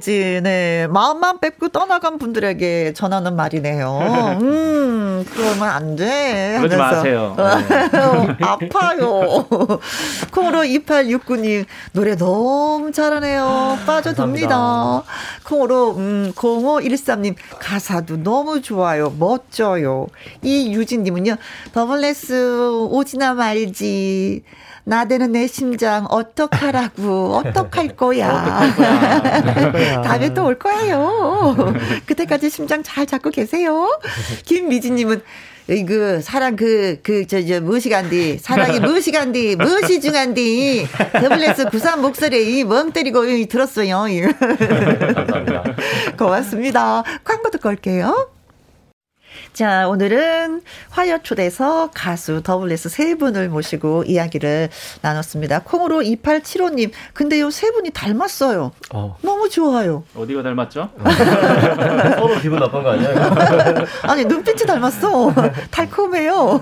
말지. 네. 마음만 뺏고 떠나간 분들에게 전하는 말이네요. 음, 그러면 안 돼. 그러지 마세요. 네. 아파요. 콩으로 2869님, 노래 너무 잘하네요. 빠져듭니다. 콩으로, 음, 0513님, 가사도 너무 좋아요. 멋져요. 이유진님은요, 더블레스 오지나 말지. 나대는 내 심장 어떡하라고 어떡할 거야. 다음에 또 올 거예요. 그때까지 심장 잘 잡고 계세요. 김미진님은 그 사랑 그그저저 무시간디 사랑이 무시간디 무시 중한디 더블레스 구산 목소리 멍 때리고 들었어요. 고맙습니다. 광고 듣고 올게요. 자, 오늘은 화요 초대서 가수 더블레스 세 분을 모시고 이야기를 나눴습니다. 콩으로 2875님, 근데 요 세 분이 닮았어요. 어. 너무 좋아요. 어디가 닮았죠? 서로 기분 나쁜 거 아니야? 아니, 눈빛이 닮았어. 달콤해요.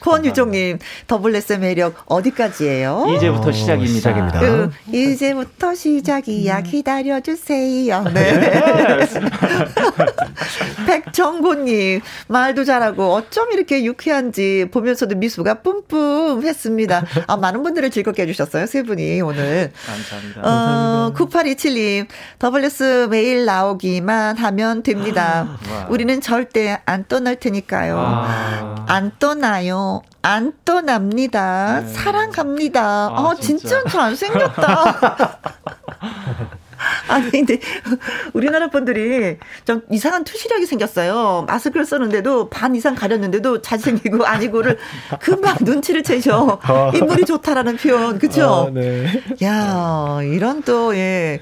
권유종님, 더블레스 매력 어디까지예요? 이제부터 어, 시작입니다. 시작입니다. 그, 이제부터 시작이야. 기다려주세요. 네. 네 백정고님, 말도 잘하고 어쩜 이렇게 유쾌한지 보면서도 미소가 뿜뿜했습니다. 아, 많은 분들을 즐겁게 해주셨어요. 세 분이 오늘. 감사합니다. 어, 9827님, 더블레스 매일 나오기만 하면 됩니다. 우리는 절대 안 떠날 테니까요. 와. 안 떠나요. 안 떠납니다. 네. 사랑합니다. 아, 어, 진짜, 진짜 잘생겼다. 아니 근데 우리나라 분들이 좀 이상한 투시력이 생겼어요. 마스크를 쓰는데도 반 이상 가렸는데도 잘생기고 아니고를 금방 눈치를 채셔. 아. 인물이 좋다라는 표현, 그렇죠? 아, 네. 야 이런 또 예.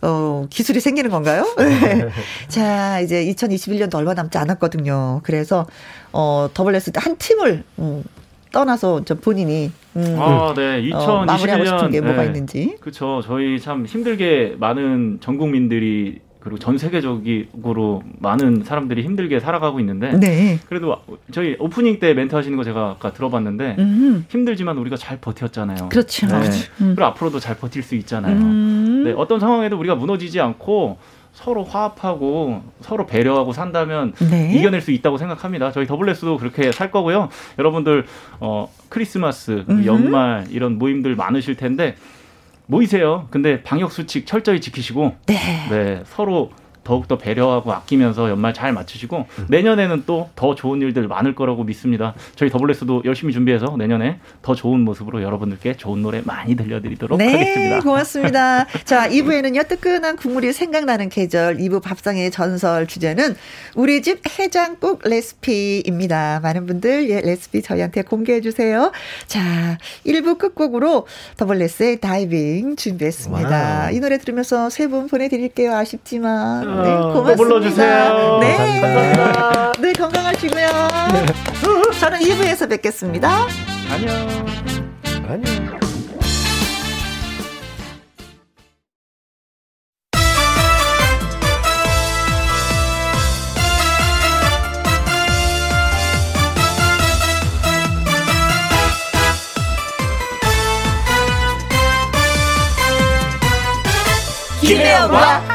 어, 기술이 생기는 건가요? 네. 자, 이제 2021년도 얼마 남지 않았거든요. 그래서, 어, 더블레스 한 팀을, 음, 떠나서 저 본인이 음, 아, 네. 2021년 어, 마무리하고 싶은 게 뭐가 네. 있는지. 그렇죠. 저희 참 힘들게 많은 전 국민들이 그리고 전 세계적으로 많은 사람들이 힘들게 살아가고 있는데 네. 그래도 저희 오프닝 때 멘트 하시는 거 제가 아까 들어봤는데 음. 힘들지만 우리가 잘 버텼잖아요. 그렇죠. 네. 음. 그리고 앞으로도 잘 버틸 수 있잖아요. 음. 네. 어떤 상황에도 우리가 무너지지 않고 서로 화합하고 서로 배려하고 산다면 네. 이겨낼 수 있다고 생각합니다. 저희 더블레스도 그렇게 살 거고요. 여러분들 어 크리스마스, 음흠. 연말 이런 모임들 많으실 텐데 모이세요. 근데 방역 수칙 철저히 지키시고 네, 네 서로 더욱더 배려하고 아끼면서 연말 잘 맞추시고 음. 내년에는 또 더 좋은 일들 많을 거라고 믿습니다. 저희 더블레스도 열심히 준비해서 내년에 더 좋은 모습으로 여러분들께 좋은 노래 많이 들려드리도록 네, 하겠습니다. 고맙습니다. 자, 2부에는요, 뜨끈한 국물이 생각나는 계절 2부 밥상의 전설 주제는 우리 집 해장국 레시피입니다. 많은 분들 예, 레시피 저희한테 공개해 주세요. 자, 1부 끝곡으로 더블레스의 다이빙 준비했습니다. 와우. 이 노래 들으면서 세 분 보내드릴게요. 아쉽지만. 어. 네, 고맙습니다. 불러주세요. 네. 감사합니다. 네, 건강하시고요. 네. 저는 2부에서 뵙겠습니다. 안녕. 안녕. 김혜영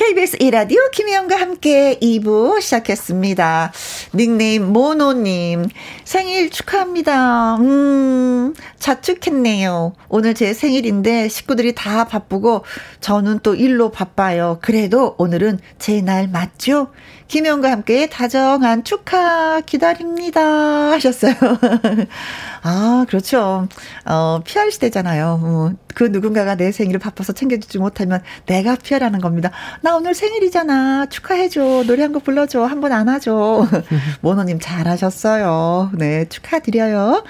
KBS 이라디오 김혜영과 함께 2부 시작했습니다. 닉네임 모노님 생일 축하합니다. 음 자축했네요. 오늘 제 생일인데 식구들이 다 바쁘고 저는 또 일로 바빠요. 그래도 오늘은 제 날 맞죠? 김혜영과 함께 다정한 축하 기다립니다 하셨어요. 아, 그렇죠. 어, PR 시대잖아요. 어, 그 누군가가 내 생일을 바빠서 챙겨주지 못하면 내가 피하라는 겁니다. 나 오늘 생일이잖아. 축하해줘. 노래 한 곡 불러줘. 한 번 안아줘. 모노님 잘하셨어요. 네, 축하드려요.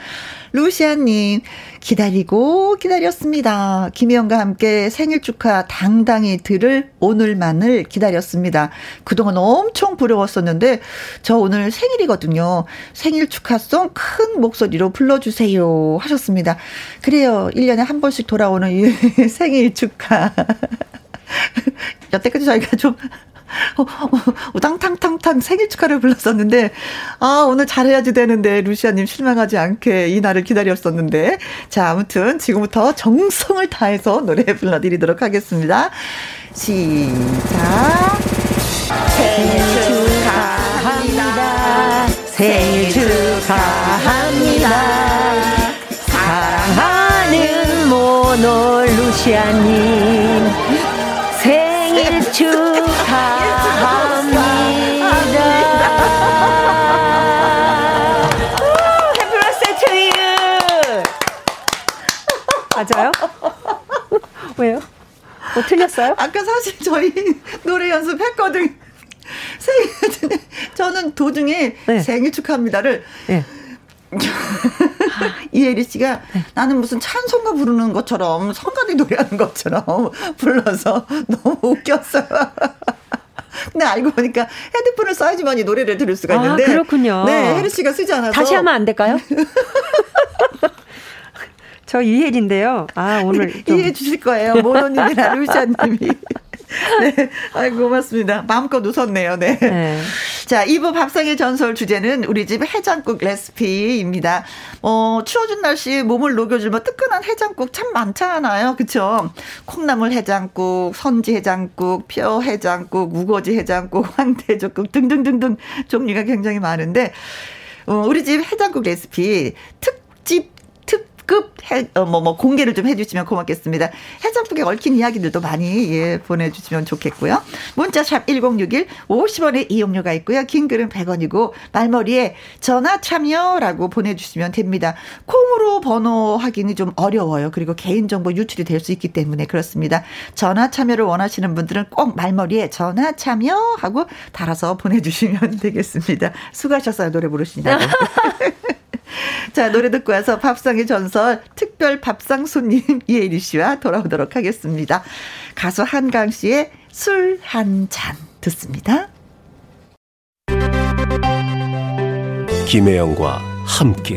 루시아님, 기다리고 기다렸습니다. 김혜영과 함께 생일 축하 당당히 들을 오늘만을 기다렸습니다. 그동안 엄청 부러웠었는데, 저 오늘 생일이거든요. 생일 축하송 큰 목소리로 불러주세요. 하셨습니다. 그래요. 1년에 한 번씩 돌아오 는이 생일 축하. 여태까지 저희가 좀 어, 어, 땅탕탕탕 생일 축하를 불렀었는데, 아, 오늘 잘해야지 되는데, 루시아님 실망하지 않게 이 날을 기다렸었는데. 자, 아무튼 지금부터 정성을 다해서 노래 불러드리도록 하겠습니다. 시작. 생일 축하합니다. 생일 축하합니다. 모놀 루시아님. 생일 축하합니다. Happy birthday to you. 맞아요? 왜요? 뭐 틀렸어요? 아까 사실 저희 노래 연습했거든. 생일 저는 도중에 네. 생일 축하합니다를 네. 이혜리 씨가 네. 나는 무슨 찬송가 부르는 것처럼 성가대 노래하는 것처럼 불러서 너무 웃겼어요. 근데 알고 보니까 헤드폰을 써야지만이 노래를 들을 수가 아, 있는데. 아, 그렇군요. 네, 혜리 씨가 쓰지 않아서. 다시 하면 안 될까요? 저 이혜리인데요. 아, 오늘. 좀. 이해해 주실 거예요. 모노님이나 루시아님이. 네. 아이 고맙습니다. 마음껏 웃었네요. 네. 네. 자, 2부 밥상의 전설 주제는 우리 집 해장국 레시피입니다. 어, 추워진 날씨 몸을 녹여주면 뜨끈한 해장국 참 많잖아요. 그쵸? 콩나물 해장국, 선지 해장국, 뼈 해장국, 우거지 해장국, 황태조국 등등등등 종류가 굉장히 많은데, 어, 우리 집 해장국 레시피 특집 급 해, 어, 뭐, 뭐, 공개를 좀 해주시면 고맙겠습니다. 해장국에 얽힌 이야기들도 많이, 예, 보내주시면 좋겠고요. 문자샵 1061, 50원의 이용료가 있고요. 긴 글은 100원이고, 말머리에 전화 참여라고 보내주시면 됩니다. 콩으로 번호 확인이 좀 어려워요. 그리고 개인정보 유출이 될 수 있기 때문에 그렇습니다. 전화 참여를 원하시는 분들은 꼭 말머리에 전화 참여하고 달아서 보내주시면 되겠습니다. 수고하셨어요. 노래 부르시냐고. 자, 노래 듣고 와서 밥상의 전설 특별 밥상 손님 이혜리 씨와 돌아오도록 하겠습니다. 가수 한강 씨의 술 한 잔 듣습니다. 김혜영과 함께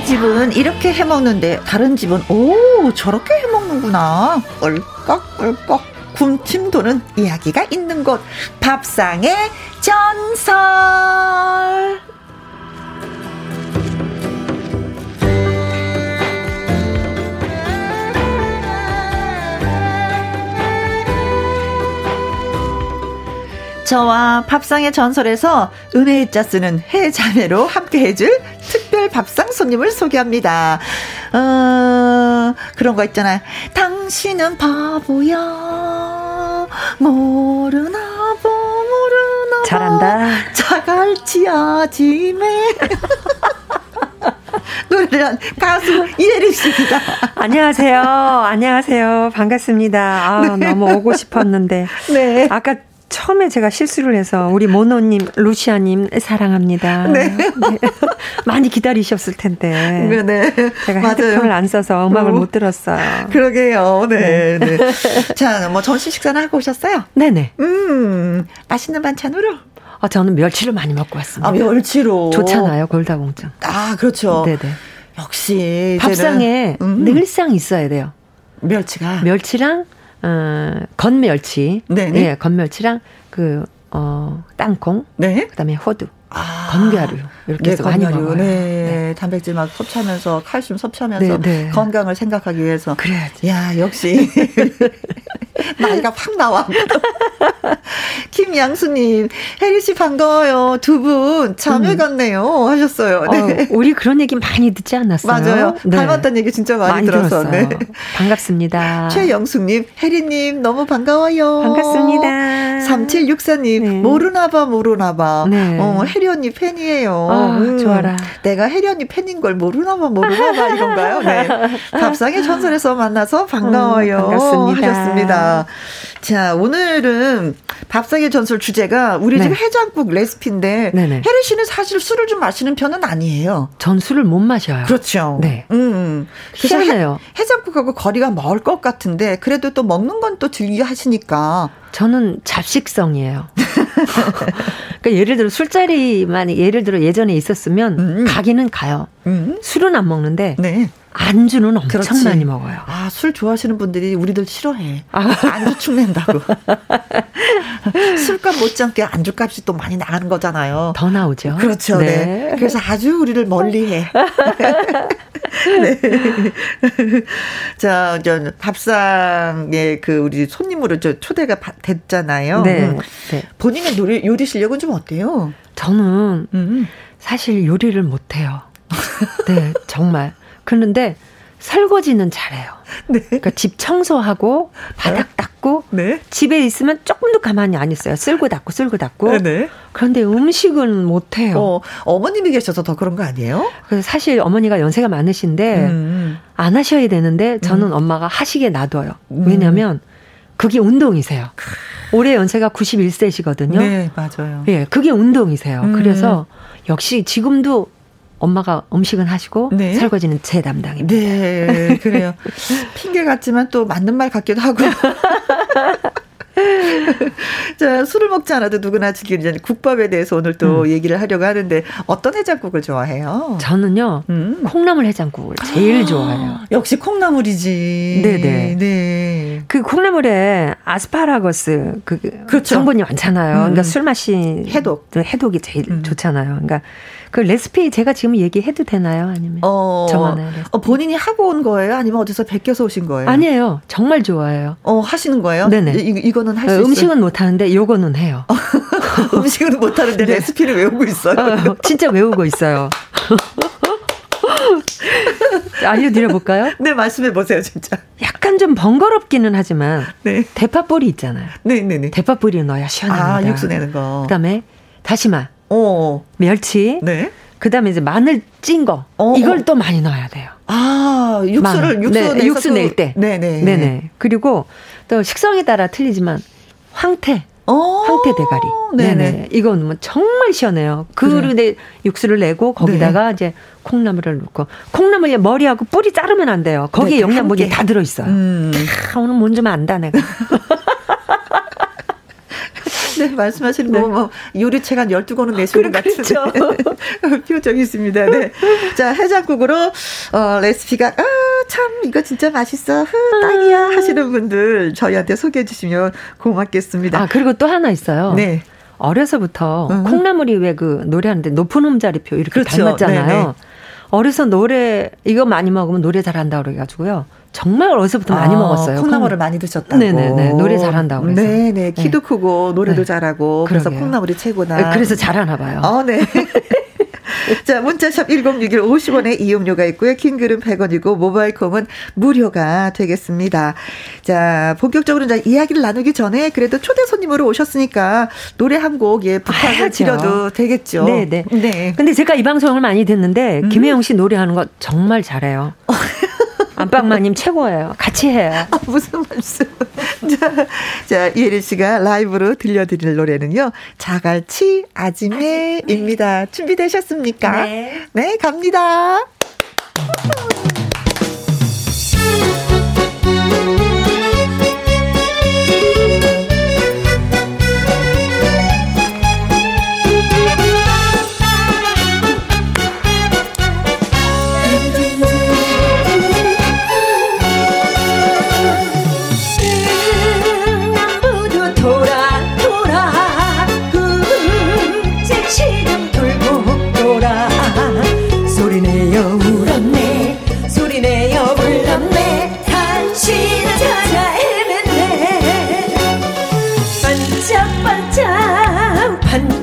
우리 집은 이렇게 해 먹는데 다른 집은 오 저렇게 해 먹는구나. 꿀꺽꿀꺽 군침 도는 이야기가 있는 곳. 밥상의 전설 저와 밥상의 전설에서 은혜의 자 쓰는 해자매로 함께 해줄 특별 밥상 손님을 소개합니다. 어, 그런 거 있잖아요. 당신은 바보야. 모르나 보, 모르나 잘한다. 자갈치 아지매. 노래를 한 가수 이혜리 씨입니다. 안녕하세요. 안녕하세요. 반갑습니다. 아, 네. 너무 오고 싶었는데. 네. 아까 처음에 제가 실수를 해서 우리 모노님, 루시아님 사랑합니다. 네. 네. 많이 기다리셨을 텐데. 네, 네. 제가. 헤드폰을 안 써서 음악을 어. 못 들었어요. 그러게요. 네, 네. 네. 자, 뭐 점심 식사는 하고 오셨어요? 네네. 음, 맛있는 반찬으로? 아, 저는 멸치를 많이 먹고 왔습니다. 아, 멸치로. 좋잖아요, 골다공증. 아, 그렇죠. 네네. 역시. 밥상에 음. 늘상 있어야 돼요. 멸치가. 멸치랑 어, 건멸치. 네. 네, 건멸치랑 그, 어, 땅콩. 네. 그 다음에 호두. 아, 건가루 이렇게 네, 해서 많이 먹어요. 네, 네. 단백질 막 섭취하면서 칼슘 섭취하면서 네, 네. 건강을 생각하기 위해서. 그래야지. 야 역시 나이가 확 나와. 김양수님, 혜리 씨 반가워요. 두 분 자매 음. 같네요. 하셨어요. 네. 어, 우리 그런 얘기 많이 듣지 않았어요? 맞아요. 네. 닮았다는 얘기 진짜 많이, 많이 들어서. 네. 반갑습니다. 최영숙님, 혜리님 너무 반가워요. 반갑습니다. 3764님, 모르나봐, 모르나봐. 네. 어, 혜리 언니 팬이에요. 아, 음, 좋아라. 내가 혜리 언니 팬인 걸 모르나봐, 모르나봐 이건가요? 네. 밥상의 전설에서 만나서 반가워요. 음, 반갑습니다. 하셨습니다. 자, 오늘은 밥상의 전설 주제가 우리 네. 집 해장국 레시피인데 네 네. 혜리 씨는 사실 술을 좀 마시는 편은 아니에요. 전 술을 못 마셔요. 그렇죠. 네. 음. 음. 희한해요. 해, 해장국하고 거리가 멀 것 같은데 그래도 또 먹는 건 또 즐겨 하시니까 저는 잡식성이에요. 그러니까 예를 들어 술자리만 예를 들어 예전에 있었으면 음. 가기는 가요. 음. 술은 안 먹는데 네. 안주는 엄청 그렇지. 많이 먹어요. 아, 술 좋아하시는 분들이 우리들 싫어해. 아. 안주 축낸다고. 술값 못지않게 안주값이 또 많이 나가는 거잖아요. 더 나오죠. 그렇죠. 네. 네. 그래서 아주 우리를 멀리 해. 네. 자, 저 밥상에 그 우리 손님으로 저 초대가 됐잖아요. 네. 음. 네. 본인의 요리, 요리 실력은 좀 어때요? 저는 음. 사실 요리를 못해요. 네, 정말. 그런데 설거지는 잘해요. 네. 그러니까 집 청소하고 바닥 네. 닦고 네. 집에 있으면 조금도 가만히 안 있어요. 쓸고 닦고 쓸고 닦고. 네. 네. 그런데 음식은 못 해요. 어, 어머님이 계셔서 더 그런 거 아니에요? 사실 어머니가 연세가 많으신데 음. 안 하셔야 되는데 저는 음. 엄마가 하시게 놔둬요. 음. 왜냐면 그게 운동이세요. 올해 연세가 91세시거든요. 네, 맞아요. 예, 그게 운동이세요. 음. 그래서 역시 지금도 엄마가 음식은 하시고 네. 설거지는 제 담당입니다. 네, 그래요. 핑계 같지만 또 맞는 말 같기도 하고. 자, 술을 먹지 않아도 누구나 즐기는 전 국밥에 대해서 오늘 또 음. 얘기를 하려고 하는데 어떤 해장국을 좋아해요? 저는요, 음. 콩나물 해장국을 제일 좋아해요. 역시 콩나물이지. 네네. 네. 그 콩나물에 아스파라거스 그 그렇죠. 성분이 많잖아요. 음. 그러니까 술 맛이 해독. 해독이 제일 음. 좋잖아요. 그러니까 그 레시피 제가 지금 얘기해도 되나요? 아니면 어, 저만의 어, 본인이 하고 온 거예요? 아니면 어디서 베껴서 오신 거예요? 아니에요. 정말 좋아해요. 어 하시는 거예요? 네네. 이, 이거는 할수 어, 음식은 못 하는데 요거는 해요. 음식은 못 하는데 네. 레시피를 외우고 있어요. 어, 진짜 외우고 있어요. 알려드려 볼까요? 네, 말씀해 보세요, 진짜. 약간 좀 번거롭기는 하지만 네. 대파 뿌리 있잖아요. 네, 네, 네. 대파 뿌리 넣어야 시원합니다. 아, 육수 내는 거. 그 다음에 다시마. 어. 멸치. 네. 그다음에 이제 마늘 찐 거. 어, 이걸 어. 또 많이 넣어야 돼요. 아, 육수를 육수 네, 육수 낼 때. 네, 네. 네, 네. 그리고 또 식성에 따라 틀리지만 황태. 어. 황태 대가리. 네네. 네네. 이건 뭐 정말 시원해요. 그릇에 그래. 육수를 내고 거기다가 네. 이제 콩나물을 넣고 콩나물에 머리하고 뿌리 자르면 안 돼요. 거기에 네, 영양분이 다 들어 있어요. 음. 아, 오늘 뭔 좀 안다 내가. 네, 말씀하시는 네. 거, 뭐, 요리책 한 12권은 내시는 것 같은 그렇죠. 표정이 있습니다. 네. 자, 해장국으로, 어, 레시피가, 아, 참, 이거 진짜 맛있어. 흐, 딱이야. 하시는 분들 저희한테 소개해 주시면 고맙겠습니다. 아, 그리고 또 하나 있어요. 네. 어려서부터 음. 콩나물이 왜 그 노래하는데 높은 음자리표 이렇게 그렇죠. 닮았잖아요. 네네. 어려서 노래 이거 많이 먹으면 노래 잘한다 그래 가지고요. 정말 어려서부터 많이 아, 먹었어요. 콩나물을 콩... 많이 드셨다고. 네네네. 노래 잘한다고 그래서. 네네. 키도 네. 크고 노래도 네. 잘하고. 그래서 그러게요. 콩나물이 최고다. 네, 그래서 잘하나 봐요. 아, 네. 자, 문자샵 1061 50원에 이용료가 있고요. 킹글은 100원이고 모바일 콩은 무료가 되겠습니다. 자, 본격적으로 이제 이야기를 나누기 전에 그래도 초대 손님으로 오셨으니까 노래 한 곡 예, 부탁을 드려도 되겠죠. 네, 네. 네. 근데 제가 이 방송을 많이 듣는데 음. 김혜영 씨 노래하는 거 정말 잘해요. 안방마님 최고예요. 같이 해요. 아, 무슨 말씀. 자, 자, 이혜리 씨가 라이브로 들려드릴 노래는요. 자갈치 아지매입니다. 준비되셨습니까? 네. 네, 갑니다.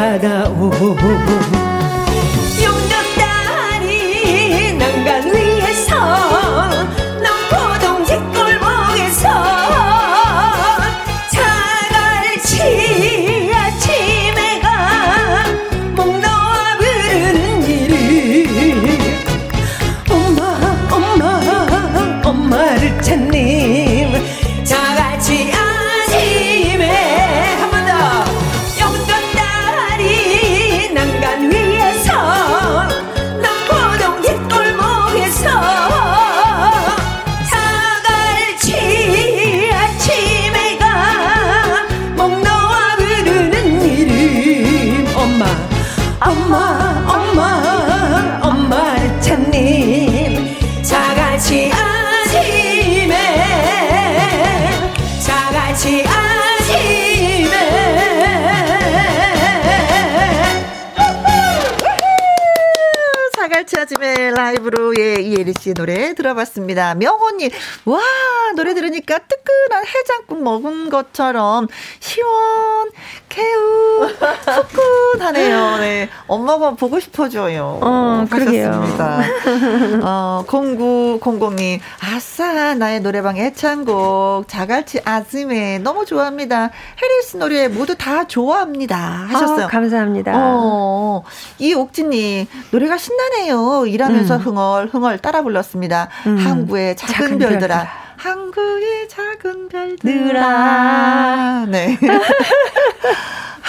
데려가다오 예, 이혜리 씨 노래 들어봤습니다. 명호님, 와, 노래 들으니까 뜨끈한 해장국 먹은 것처럼 시원, 개우, 후끈하네요. 네. 엄마가 보고 싶어져요. 어, 그러게요. 어, 0900님, 아싸, 나의 노래방의 애창곡, 자갈치 아즈메, 너무 좋아합니다. 해리스 노래 모두 다 좋아합니다. 하셨어요. 어, 감사합니다. 어, 이 옥진님, 노래가 신나네요. 일하면서 음. 흥얼, 흥얼 따라 불렀습니다. 음. 항구의 작은, 작은 별들아. 별들아. 항구의 작은 별들아. 네.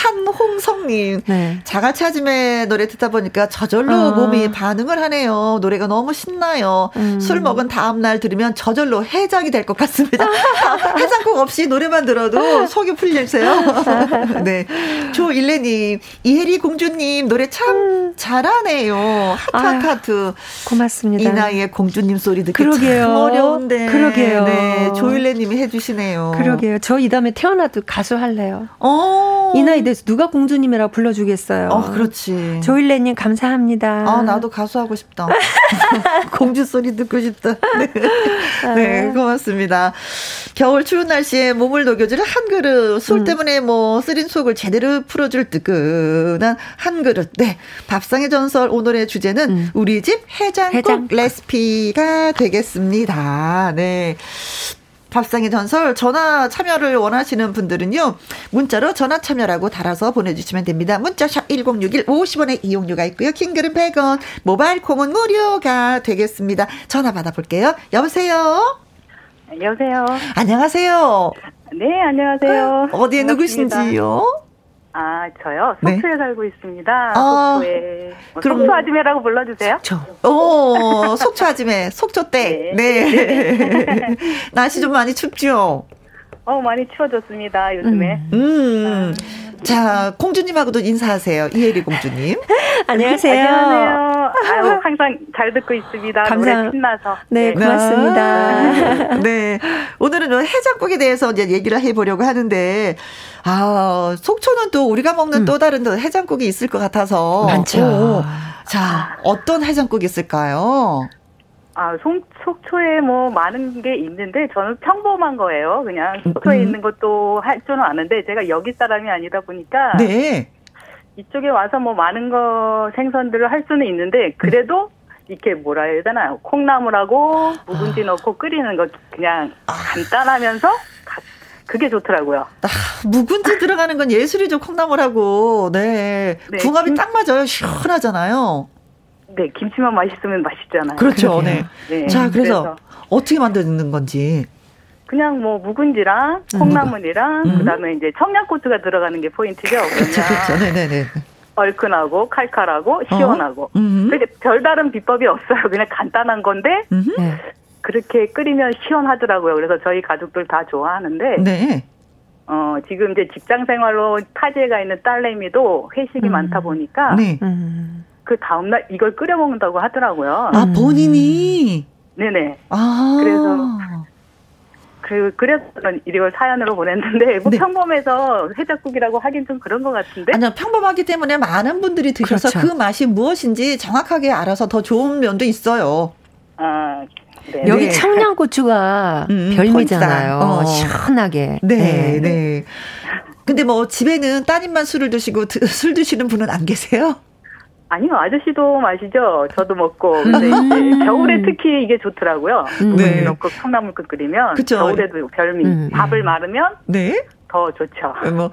한홍성님, 네. 자가차짐의 노래 듣다 보니까 저절로 어. 몸이 반응을 하네요. 노래가 너무 신나요. 음. 술 먹은 다음날 들으면 저절로 해장이 될 것 같습니다. 해장국 없이 노래만 들어도 속이 풀리세요. 네. 조일레님, 이혜리 공주님, 노래 참 음. 잘하네요. 하트, 하트, 하트. 고맙습니다. 이 나이에 공주님 소리 듣기 그러게요. 참 어려운데. 그러게요. 네. 조일레님이 해주시네요. 그러게요. 저 이 다음에 태어나도 가수 할래요. 어. 이 나이 데서 누가 공주님이라 불러주겠어요. 어, 그렇지. 조일레님 감사합니다. 아, 나도 가수 하고 싶다. 공주 소리 듣고 싶다. 네. 네, 고맙습니다. 겨울 추운 날씨에 몸을 녹여줄 한 그릇, 술 음. 때문에 뭐 쓰린 속을 제대로 풀어줄 뜨끈한 한 그릇. 네, 밥상의 전설 오늘의 주제는 음. 우리 집 해장국 해장. 레시피가 되겠습니다. 네. 밥상의 전설 전화 참여를 원하시는 분들은요. 문자로 전화 참여라고 달아서 보내주시면 됩니다. 문자샵 1061 50원의 이용료가 있고요. 킹글은 100원 모바일 콩은 무료가 되겠습니다. 전화 받아볼게요. 여보세요. 안녕하세요. 안녕하세요. 네, 안녕하세요. 어디에 반갑습니다. 누구신지요? 아, 저요? 네. 속초에 네. 살고 있습니다. 아, 속초에. 뭐 그럼 속초 아지매라고 불러주세요. 속초. 오, 속초 아지매. 속초 때. 네. 네. 네. 날씨 좀 많이 춥죠? 어, 많이 추워졌습니다, 요즘에. 음. 음. 자, 공주님하고도 인사하세요. 이혜리 공주님. 안녕하세요. 안녕하세요. 아유, 항상 잘 듣고 있습니다. 감사... 노래 신나서. 네, 네. 고맙습니다. 아, 네. 오늘은 해장국에 대해서 이제 얘기를 해보려고 하는데, 아, 속초는 또 우리가 먹는 음. 또 다른 해장국이 있을 것 같아서. 많죠. 오. 자, 어떤 해장국이 있을까요? 아, 속, 속초에 뭐 많은 게 있는데 저는 평범한 거예요. 그냥 속초에 음. 있는 것도 할 줄은 아는데 제가 여기 사람이 아니다 보니까 네. 이쪽에 와서 뭐 많은 거 생선들을 할 수는 있는데 그래도 이렇게 뭐라 해야 되나요? 콩나물하고 묵은지 아. 넣고 끓이는 거 그냥 아. 간단하면서 그게 좋더라고요. 아, 묵은지 들어가는 건 예술이죠. 콩나물하고. 네. 네. 궁합이 딱 맞아요. 시원하잖아요. 네, 김치만 맛있으면 맛있잖아요. 그렇죠. 네. 네. 자, 그래서, 그래서, 어떻게 만드는 건지. 그냥 뭐 묵은지랑 음. 콩나물이랑 음. 그다음에 이제 청양고추가 들어가는 게 포인트죠. 그렇죠, 그렇죠. 네, 네, 네. 얼큰하고 칼칼하고 시원하고. 어? 그게 별다른 비법이 없어요. 그냥 간단한 건데 네. 그렇게 끓이면 시원하더라고요. 그래서 저희 가족들 다 좋아하는데. 네. 어, 지금 이제 직장 생활로 타지에 가 있는 딸내미도 회식이 음. 많다 보니까. 네. 음. 그 다음날 이걸 끓여 먹는다고 하더라고요. 아, 본인이? 네네. 아. 그래서 그 그래서 이걸 사연으로 보냈는데 뭐 네. 평범해서 해장국이라고 하긴 좀 그런 것 같은데. 아니요 평범하기 때문에 많은 분들이 드셔서 그렇죠. 그 맛이 무엇인지 정확하게 알아서 더 좋은 면도 있어요. 아 네. 여기 네. 청양고추가 음, 별미잖아요. 어. 시원하게. 네, 네, 네. 근데 뭐 집에는 따님만 술을 드시고 술 드시는 분은 안 계세요? 아니요, 아저씨도 마시죠. 저도 먹고. 근데 음. 이제 겨울에 특히 이게 좋더라고요. 음. 네. 넣고 콩나물국 끓이면 그쵸. 겨울에도 별미. 음. 밥을 말으면 네. 더 좋죠. 뭐,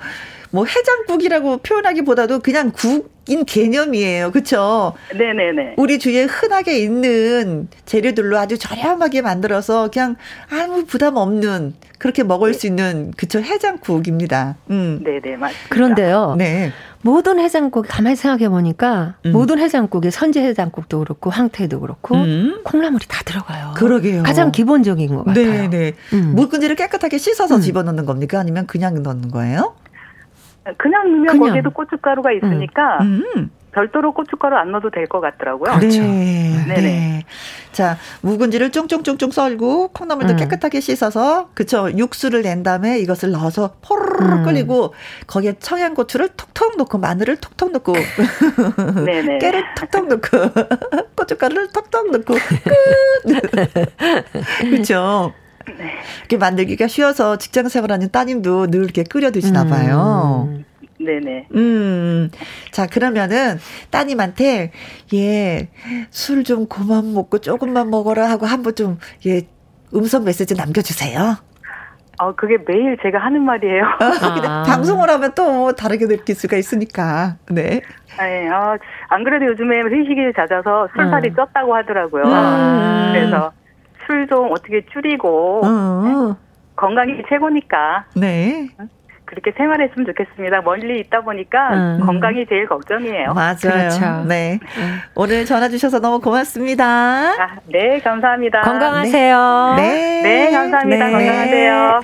뭐 해장국이라고 표현하기보다도 그냥 국인 개념이에요. 그렇죠? 네네네. 우리 주위에 흔하게 있는 재료들로 아주 저렴하게 만들어서 그냥 아무 부담 없는 그렇게 먹을 네. 수 있는 그쵸 해장국입니다. 음. 네네 맞습니다. 그런데요. 네. 모든 해장국 가만히 생각해 보니까 음. 모든 해장국에 선지 해장국도 그렇고 황태도 그렇고 음. 콩나물이 다 들어가요. 그러게요. 가장 기본적인 것 같아요. 네네. 네. 음. 묵은지를 깨끗하게 씻어서 음. 집어넣는 겁니까? 아니면 그냥 넣는 거예요? 그냥 넣으면 그냥. 거기에도 고춧가루가 있으니까 음. 음. 별도로 고춧가루 안 넣어도 될 것 같더라고요. 그렇죠. 네. 네네. 네. 자, 묵은지를 쫑쫑쫑쫑 썰고 콩나물도 음. 깨끗하게 씻어서 그쵸 육수를 낸 다음에 이것을 넣어서 포르르 음. 끓이고 거기에 청양고추를 톡톡 넣고 마늘을 톡톡 넣고 네네. 깨를 톡톡 넣고 고춧가루를 톡톡 넣고 끝. 그렇죠. 네. 이렇게 만들기가 쉬워서 직장 생활하는 따님도 늘 이렇게 끓여 드시나 봐요. 음. 네네. 음. 자, 그러면은 따님한테, 예, 술 좀 그만 먹고 조금만 먹어라 하고 한번 좀, 예, 음성 메시지 남겨 주세요. 어, 그게 매일 제가 하는 말이에요. 아. 방송을 하면 또 다르게 느낄 수가 있으니까. 네. 네, 어, 안 그래도 요즘에 회식이 잦아서 술살이 음. 쪘다고 하더라고요. 음. 그래서 술 좀 어떻게 줄이고, 음. 건강이 최고니까. 네. 그렇게 생활했으면 좋겠습니다. 멀리 있다 보니까 음. 건강이 제일 걱정이에요. 맞아요. 그렇죠. 네. 음. 오늘 전화 주셔서 너무 고맙습니다. 아, 네, 감사합니다. 건강하세요. 네. 네, 감사합니다. 네. 건강하세요.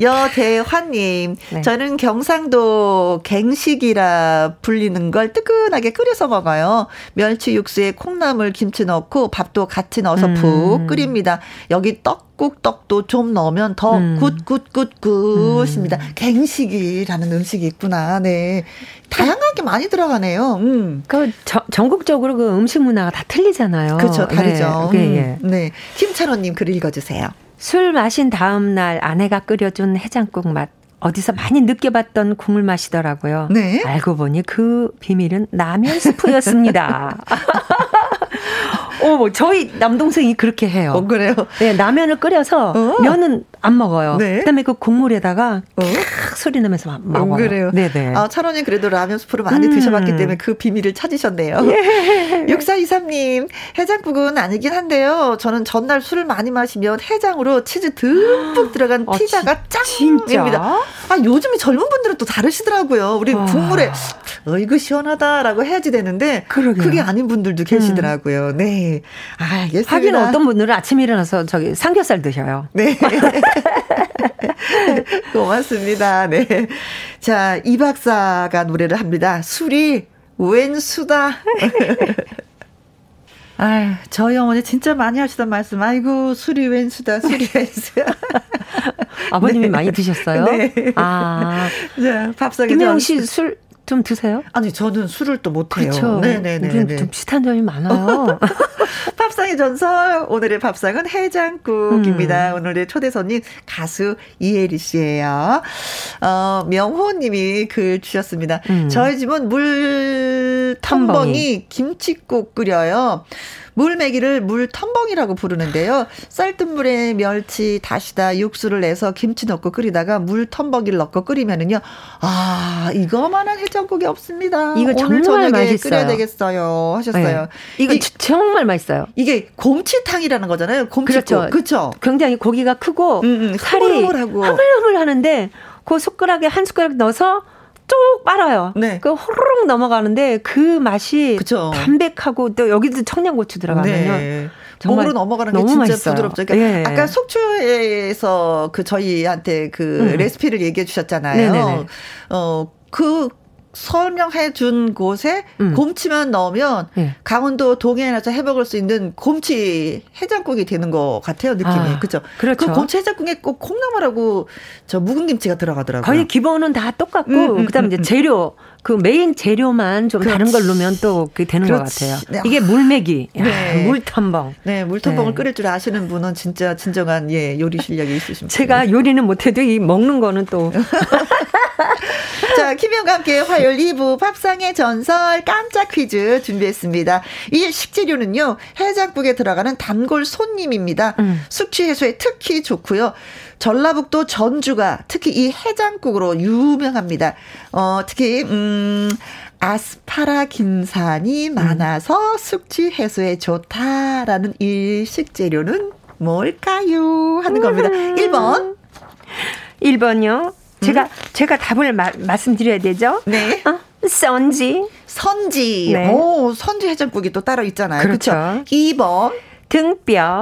여대환님, 네. 저는 경상도 갱식이라 불리는 걸 뜨끈하게 끓여서 먹어요. 멸치 육수에 콩나물 김치 넣고 밥도 같이 넣어서 음. 푹 끓입니다. 여기 떡국 떡도 좀 넣으면 더 음. 굿굿굿굿입니다. 음. 갱식이라는 음식이 있구나. 네. 다양하게 많이 들어가네요. 음. 그 저, 전국적으로 그 음식 문화가 다 틀리잖아요. 그렇죠. 다르죠. 네. 네. 음. 네. 김찬호님 글 읽어주세요. 술 마신 다음 날 아내가 끓여준 해장국 맛 어디서 많이 느껴봤던 국물 맛이더라고요. 네. 알고 보니 그 비밀은 라면 스프였습니다. 어, 뭐 저희 남동생이 그렇게 해요. 어, 그래요? 네, 라면을 끓여서 어. 면은 안 먹어요. 네. 그다음에 그 국물에다가 어. 소리 나면서 막 먹어요. 어, 그래요. 네, 네. 아, 철원이 그래도 라면 스프를 많이 음. 드셔봤기 때문에 그 비밀을 찾으셨네요. 예. 6423님, 해장국은 아니긴 한데요. 저는 전날 술을 많이 마시면 해장으로 치즈 듬뿍 들어간 아, 피자가 짱입니다. 아, 요즘에 젊은 분들은 또 다르시더라고요. 우리 와. 국물에 어이구 시원하다라고 해야지 되는데 그러게요. 그게 아닌 분들도 계시더라고요. 음. 네. 알겠습니다. 하긴 어떤 분들은 아침에 일어나서 저기 삼겹살 드셔요. 네. 고맙습니다. 네. 자, 이 박사가 노래를 합니다. 술이 웬 수다. 아, 저희 어머니 진짜 많이 하시던 말씀. 아이고, 술이 웬수다, 술이 웬수야. 아버님이 네. 많이 드셨어요? 네. 아. 자, 밥상에. 김혜영 씨 술 좀 드세요? 아니 저는 술을 또 못해요. 그렇죠. 네네네. 우리는 좀 비슷한 점이 많아요. 밥상의 전설 오늘의 밥상은 해장국입니다. 음. 오늘의 초대 손님 가수 이혜리 씨예요. 어, 명호님이 글 주셨습니다. 음. 저희 집은 물 텀벙이 김치국 끓여요. 물메기를 물 텀벙이라고 부르는데요. 쌀뜨물에 멸치, 다시다, 육수를 내서 김치 넣고 끓이다가 물 텀벙이를 넣고 끓이면은요. 아, 이거만한 해장국이 없습니다. 이거 정말 맛있어요. 끓여야 되겠어요. 하셨어요. 네. 이거 이, 정말 맛있어요. 이게 곰치탕이라는 거잖아요. 곰치국. 그렇죠. 그렇죠. 굉장히 고기가 크고 음, 음, 살이 흐물흐물 하는데 그 숟가락에 한 숟가락 넣어서 쭉 빨아요. 네. 그 호로록 넘어가는데 그 맛이 그쵸. 담백하고 또 여기도 청양고추 들어가면요. 네. 목으로 넘어가는 게 진짜 맛있어요. 부드럽죠. 그러니까 네. 아까 속초에서 그 저희한테 그 음. 레시피를 얘기해 주셨잖아요. 네네네. 어, 그 설명해 준 곳에 음. 곰치만 넣으면 네. 강원도 동해안에서 해 먹을 수 있는 곰치 해장국이 되는 것 같아요 느낌이 아, 그죠? 그렇죠. 그 곰치 해장국에 꼭 콩나물하고 저 묵은 김치가 들어가더라고요. 거의 기본은 다 똑같고 음, 음, 그다음 이제 음, 음. 재료 그 메인 재료만 좀 그렇지. 다른 걸 넣으면 또 그게 되는 그렇지. 것 같아요. 네. 이게 물메기, 네. 물텀벙. 네, 물텀벙을 네. 끓일 줄 아시는 분은 진짜 진정한 예 요리 실력이 있으십니다. 제가 요리는 못해도 이 먹는 거는 또. 자, 김영과 함께 화요일 2부 밥상의 전설 깜짝 퀴즈 준비했습니다. 이 식재료는요, 해장국에 들어가는 단골 손님입니다. 음. 숙취 해소에 특히 좋고요. 전라북도 전주가 특히 이 해장국으로 유명합니다. 어, 특히, 음, 아스파라긴산이 음. 많아서 숙취 해소에 좋다라는 이 식재료는 뭘까요? 하는 겁니다. 1번. 1번요. 제가 음? 제가 답을 마, 말씀드려야 되죠? 네. 어? 선지. 선지. 네. 오, 선지 해장국이 또 따로 있잖아요. 그렇죠. 그렇죠? 2번. 등뼈.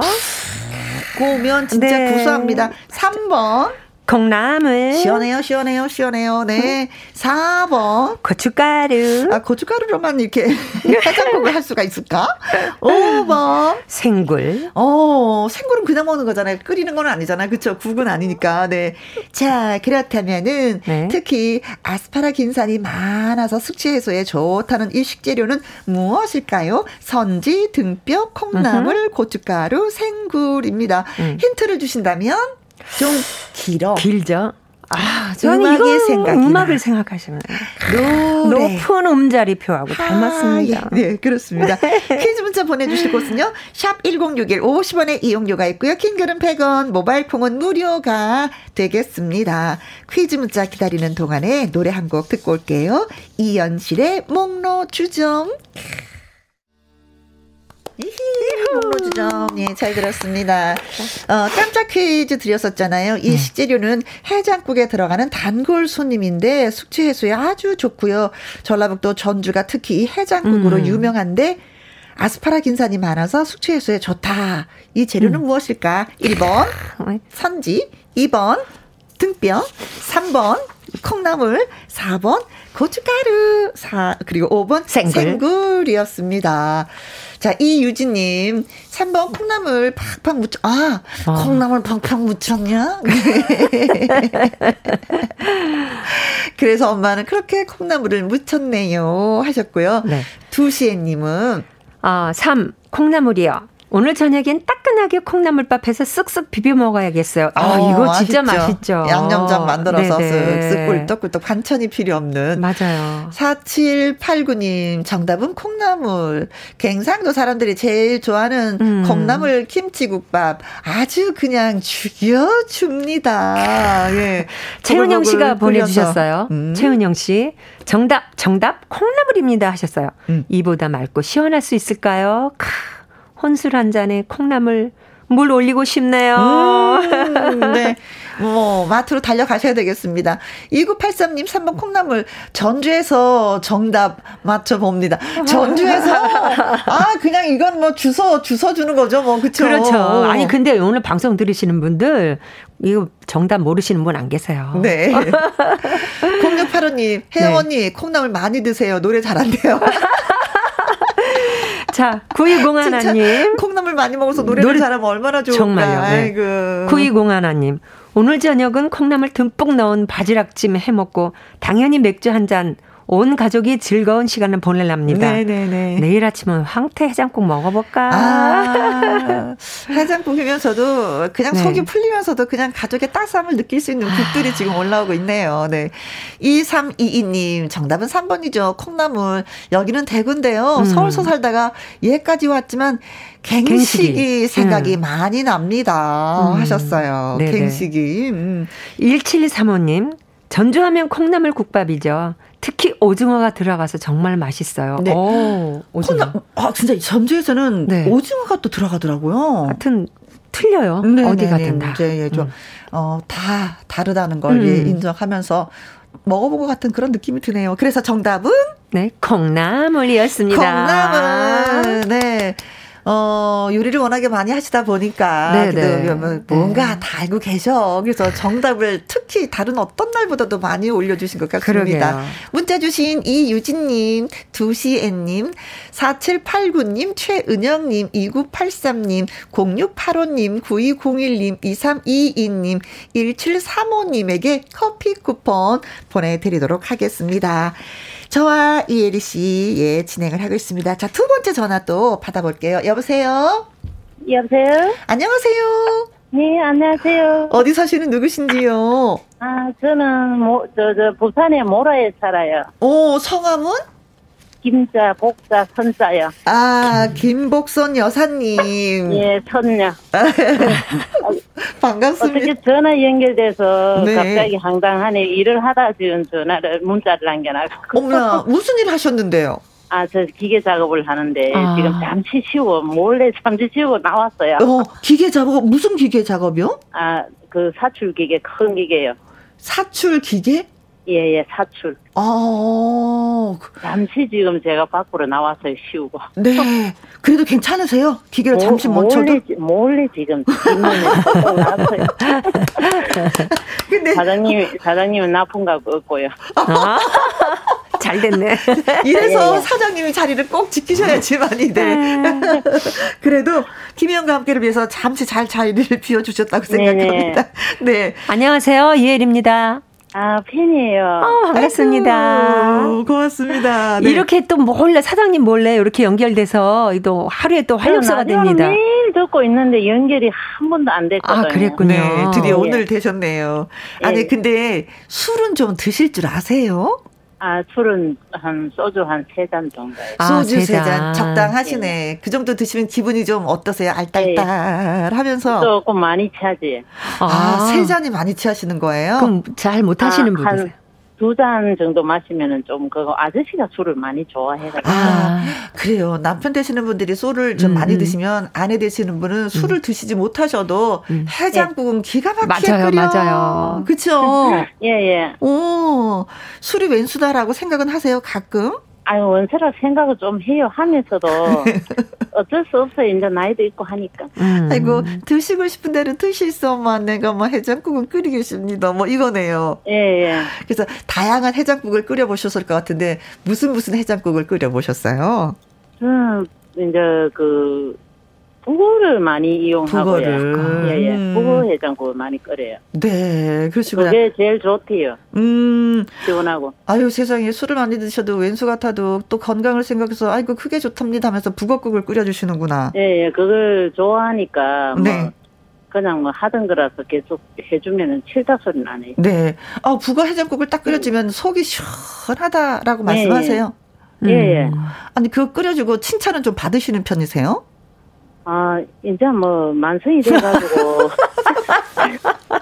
고면 진짜 네. 구수합니다. 3번. 콩나물. 시원해요, 시원해요, 시원해요. 네. 4번. 고춧가루. 아, 고춧가루로만 이렇게 해장국을 할 수가 있을까? 5번. 생굴. 어, 생굴은 그냥 먹는 거잖아요. 끓이는 건 아니잖아요. 그쵸? 국은 아니니까. 네. 자, 그렇다면은 네. 특히 아스파라긴산이 많아서 숙취 해소에 좋다는 이 식재료는 무엇일까요? 선지, 등뼈, 콩나물. 고춧가루, 생굴입니다. 음. 힌트를 주신다면? 좀 길어. 길죠. 아, 음악의 생각. 음악을 생각하시면 노래. 높은 음자리표하고 아, 닮았습니다. 예, 네, 그렇습니다. 퀴즈 문자 보내주실 곳은요. 샵 1061, 50원의 이용료가 있고요. 킹글은 100원, 모바일 콩은 무료가 되겠습니다. 퀴즈 문자 기다리는 동안에 노래 한 곡 듣고 올게요. 이연실의 목로 주점. 목로주점. 예, 잘 들었습니다. 어, 깜짝 퀴즈 드렸었잖아요. 이 네. 식재료는 해장국에 들어가는 단골 손님인데 숙취 해소에 아주 좋고요. 전라북도 전주가 특히 이 해장국으로 음. 유명한데 아스파라긴산이 많아서 숙취 해소에 좋다. 이 재료는 음. 무엇일까? 1번 선지, 2번 등뼈, 3번 콩나물, 4번 고춧가루, 4, 그리고 5번 생굴. 생굴이었습니다. 자, 이유진님, 3번 콩나물 팍팍 묻혀, 아, 아. 콩나물 팍팍 묻혔냐? 그래서 엄마는 그렇게 콩나물을 묻혔네요. 하셨고요. 네. 두시애님은, 아, 3, 콩나물이요. 오늘 저녁엔 따끈하게 콩나물밥해서 쓱쓱 비벼 먹어야겠어요. 아, 어, 이거 진짜 맛있죠. 맛있죠. 양념장 만들어서 쓱쓱 꿀떡꿀떡 반찬이 필요 없는. 맞아요. 4789님 정답은 콩나물. 갱상도 사람들이 제일 좋아하는 음. 콩나물 김치국밥. 아주 그냥 죽여줍니다. 예. 최은영 씨가 보내주셨어요. 음. 최은영 씨. 정답, 정답, 콩나물입니다 하셨어요. 음. 이보다 맑고 시원할 수 있을까요? 크. 혼술 한 잔에 콩나물 물 올리고 싶네요. 음, 네. 뭐, 마트로 달려가셔야 되겠습니다. 2983님 3번 콩나물 전주에서 정답 맞춰봅니다. 전주에서? 아, 그냥 이건 뭐 주소, 주소 주는 거죠. 뭐, 그쵸. 그렇죠. 아니, 근데 오늘 방송 들으시는 분들, 이거 정답 모르시는 분 안 계세요. 네. 0685님, 혜영 네. 콩나물 많이 드세요. 노래 잘한대요. 자, 9201님. 콩나물 많이 먹어서 노래를 노래, 잘하면 얼마나 좋을까. 정말요. 네. 아이고. 9201님. 오늘 저녁은 콩나물 듬뿍 넣은 바지락찜 해 먹고 당연히 맥주 한 잔 온 가족이 즐거운 시간을 보내랍니다. 네네네. 내일 아침은 황태 해장국 먹어볼까? 아, 해장국이면서도 그냥 네. 속이 풀리면서도 그냥 가족의 따스함을 느낄 수 있는 국들이 아. 지금 올라오고 있네요. 네. 2322님, 정답은 3번이죠. 콩나물. 여기는 대구인데요. 음. 서울서 살다가 얘까지 왔지만 갱식이, 갱식이. 생각이 음. 많이 납니다. 음. 하셨어요. 네네. 갱식이. 음. 1735님, 전주하면 콩나물 국밥이죠. 특히 오징어가 들어가서 정말 맛있어요. 네. 오, 오징어. 콩나, 아, 진짜 전주에서는 네. 오징어가 또 들어가더라고요. 하여튼 틀려요. 네, 어디 네, 가든 다. 이제 예, 좀, 음. 어, 다 다르다는 걸 음. 예, 인정하면서 먹어본 것 같은 그런 느낌이 드네요. 그래서 정답은? 네, 콩나물이었습니다. 콩나물. 네. 어, 요리를 워낙에 많이 하시다 보니까 네, 네. 뭐 뭔가 네. 다 알고 계셔. 그래서 정답을 특히 다른 어떤 날보다도 많이 올려주신 것 같습니다. 그러게요. 문자 주신 이유진님, 두시애님, 4789님, 최은영님, 2983님, 0685님, 9201님, 2322님, 1735님에게 커피 쿠폰 보내드리도록 하겠습니다. 저와 이혜리 씨, 예, 진행을 하고 있습니다. 자, 두 번째 전화 또 받아볼게요. 여보세요? 여보세요? 안녕하세요? 네, 안녕하세요. 어디 사시는 누구신지요? 아, 저는, 뭐, 저, 저, 부산의 모라에 살아요. 오, 성함은? 김자, 복자, 선자요. 아, 김복선 여사님. 예, 선녀. 반갑습니다. 어떻게 전화 연결돼서 네. 갑자기 황당하네 일을 하다 지금 전화를 문자를 남겨놔고. 어머나, 무슨 일 하셨는데요? 아, 저 기계 작업을 하는데 아. 지금 잠시 쉬고 몰래 잠시 쉬고 나왔어요. 어, 기계 작업 무슨 기계 작업이요? 아, 그 사출 기계 큰 기계요. 사출 기계? 예, 예, 사출. 아. 잠시 지금 제가 밖으로 나와서 쉬우고. 네. 그래도 괜찮으세요? 기계를 잠시 멈춰도? 몰래, 몰래 지금 뒷문에 나왔어요. 근데. 사장님, 사장님은 나쁜 거 없고요. 아. 잘 됐네. 이래서 예, 예. 사장님이 자리를 꼭 지키셔야지만이 돼. 네. 그래도 김희영과 함께를 위해서 잠시 잘 자리를 비워주셨다고 생각합니다. 네. 네. 안녕하세요. 이혜리입니다. 아, 팬이에요. 어, 반갑습니다. 아이고, 고맙습니다. 네. 이렇게 또 몰래, 사장님 몰래 이렇게 연결돼서 또 하루에 또 활력소가 됩니다. 매일 듣고 있는데 연결이 한 번도 안 됐거든요. 아, 그랬군요. 네, 드디어 예. 오늘 되셨네요. 아니, 예. 근데 술은 좀 드실 줄 아세요? 아, 술은 한 소주 한 세 잔 정도요. 아, 소주 세 잔. 적당하시네. 네. 그 정도 드시면 기분이 좀 어떠세요? 알딸딸 하면서. 조금 많이 취하지. 아, 아, 세 잔이 많이 취하시는 거예요? 그럼 잘 못 하시는 아, 분이세요? 두 잔 정도 마시면은 좀 그거 아저씨가 술을 많이 좋아해가지고. 아, 그래요. 남편 되시는 분들이 술을 좀 음. 많이 음. 드시면 아내 되시는 분은 술을 음. 드시지 못하셔도 음. 해장국은 네. 기가 막히게 맞아요, 끓여. 맞아요. 그쵸? 예, 예. 오, 술이 왼수다라고 생각은 하세요, 가끔? 아유 원세라 생각을 좀 해요 하면서도 어쩔 수 없어요. 이제 나이도 있고 하니까. 음. 아이고 드시고 싶은 대로 드실 수만 내가 뭐 해장국은 끓이겠습니다. 뭐 이거네요. 예, 예. 그래서 다양한 해장국을 끓여 보셨을 것 같은데 무슨 무슨 해장국을 끓여 보셨어요? 음 이제 그 북어를 많이 이용하고요. 북어를. 예, 예. 음. 북어 해장국을 많이 끓여요. 네, 그러시구나. 그게 제일 좋대요. 음. 시원하고. 아유, 세상에 술을 많이 드셔도 왼수 같아도 또 건강을 생각해서 아이고, 크게 좋답니다 하면서 북어국을 끓여주시는구나. 예, 예. 그걸 좋아하니까. 뭐 네. 그냥 뭐 하던 거라서 계속 해주면은 칠다 소리 나네. 네. 아, 북어 해장국을 딱 끓여주면 속이 시원하다라고 네. 말씀하세요. 예, 예. 음. 아니, 그거 끓여주고 칭찬은 좀 받으시는 편이세요? 아, 이제 뭐, 만성이 돼가지고.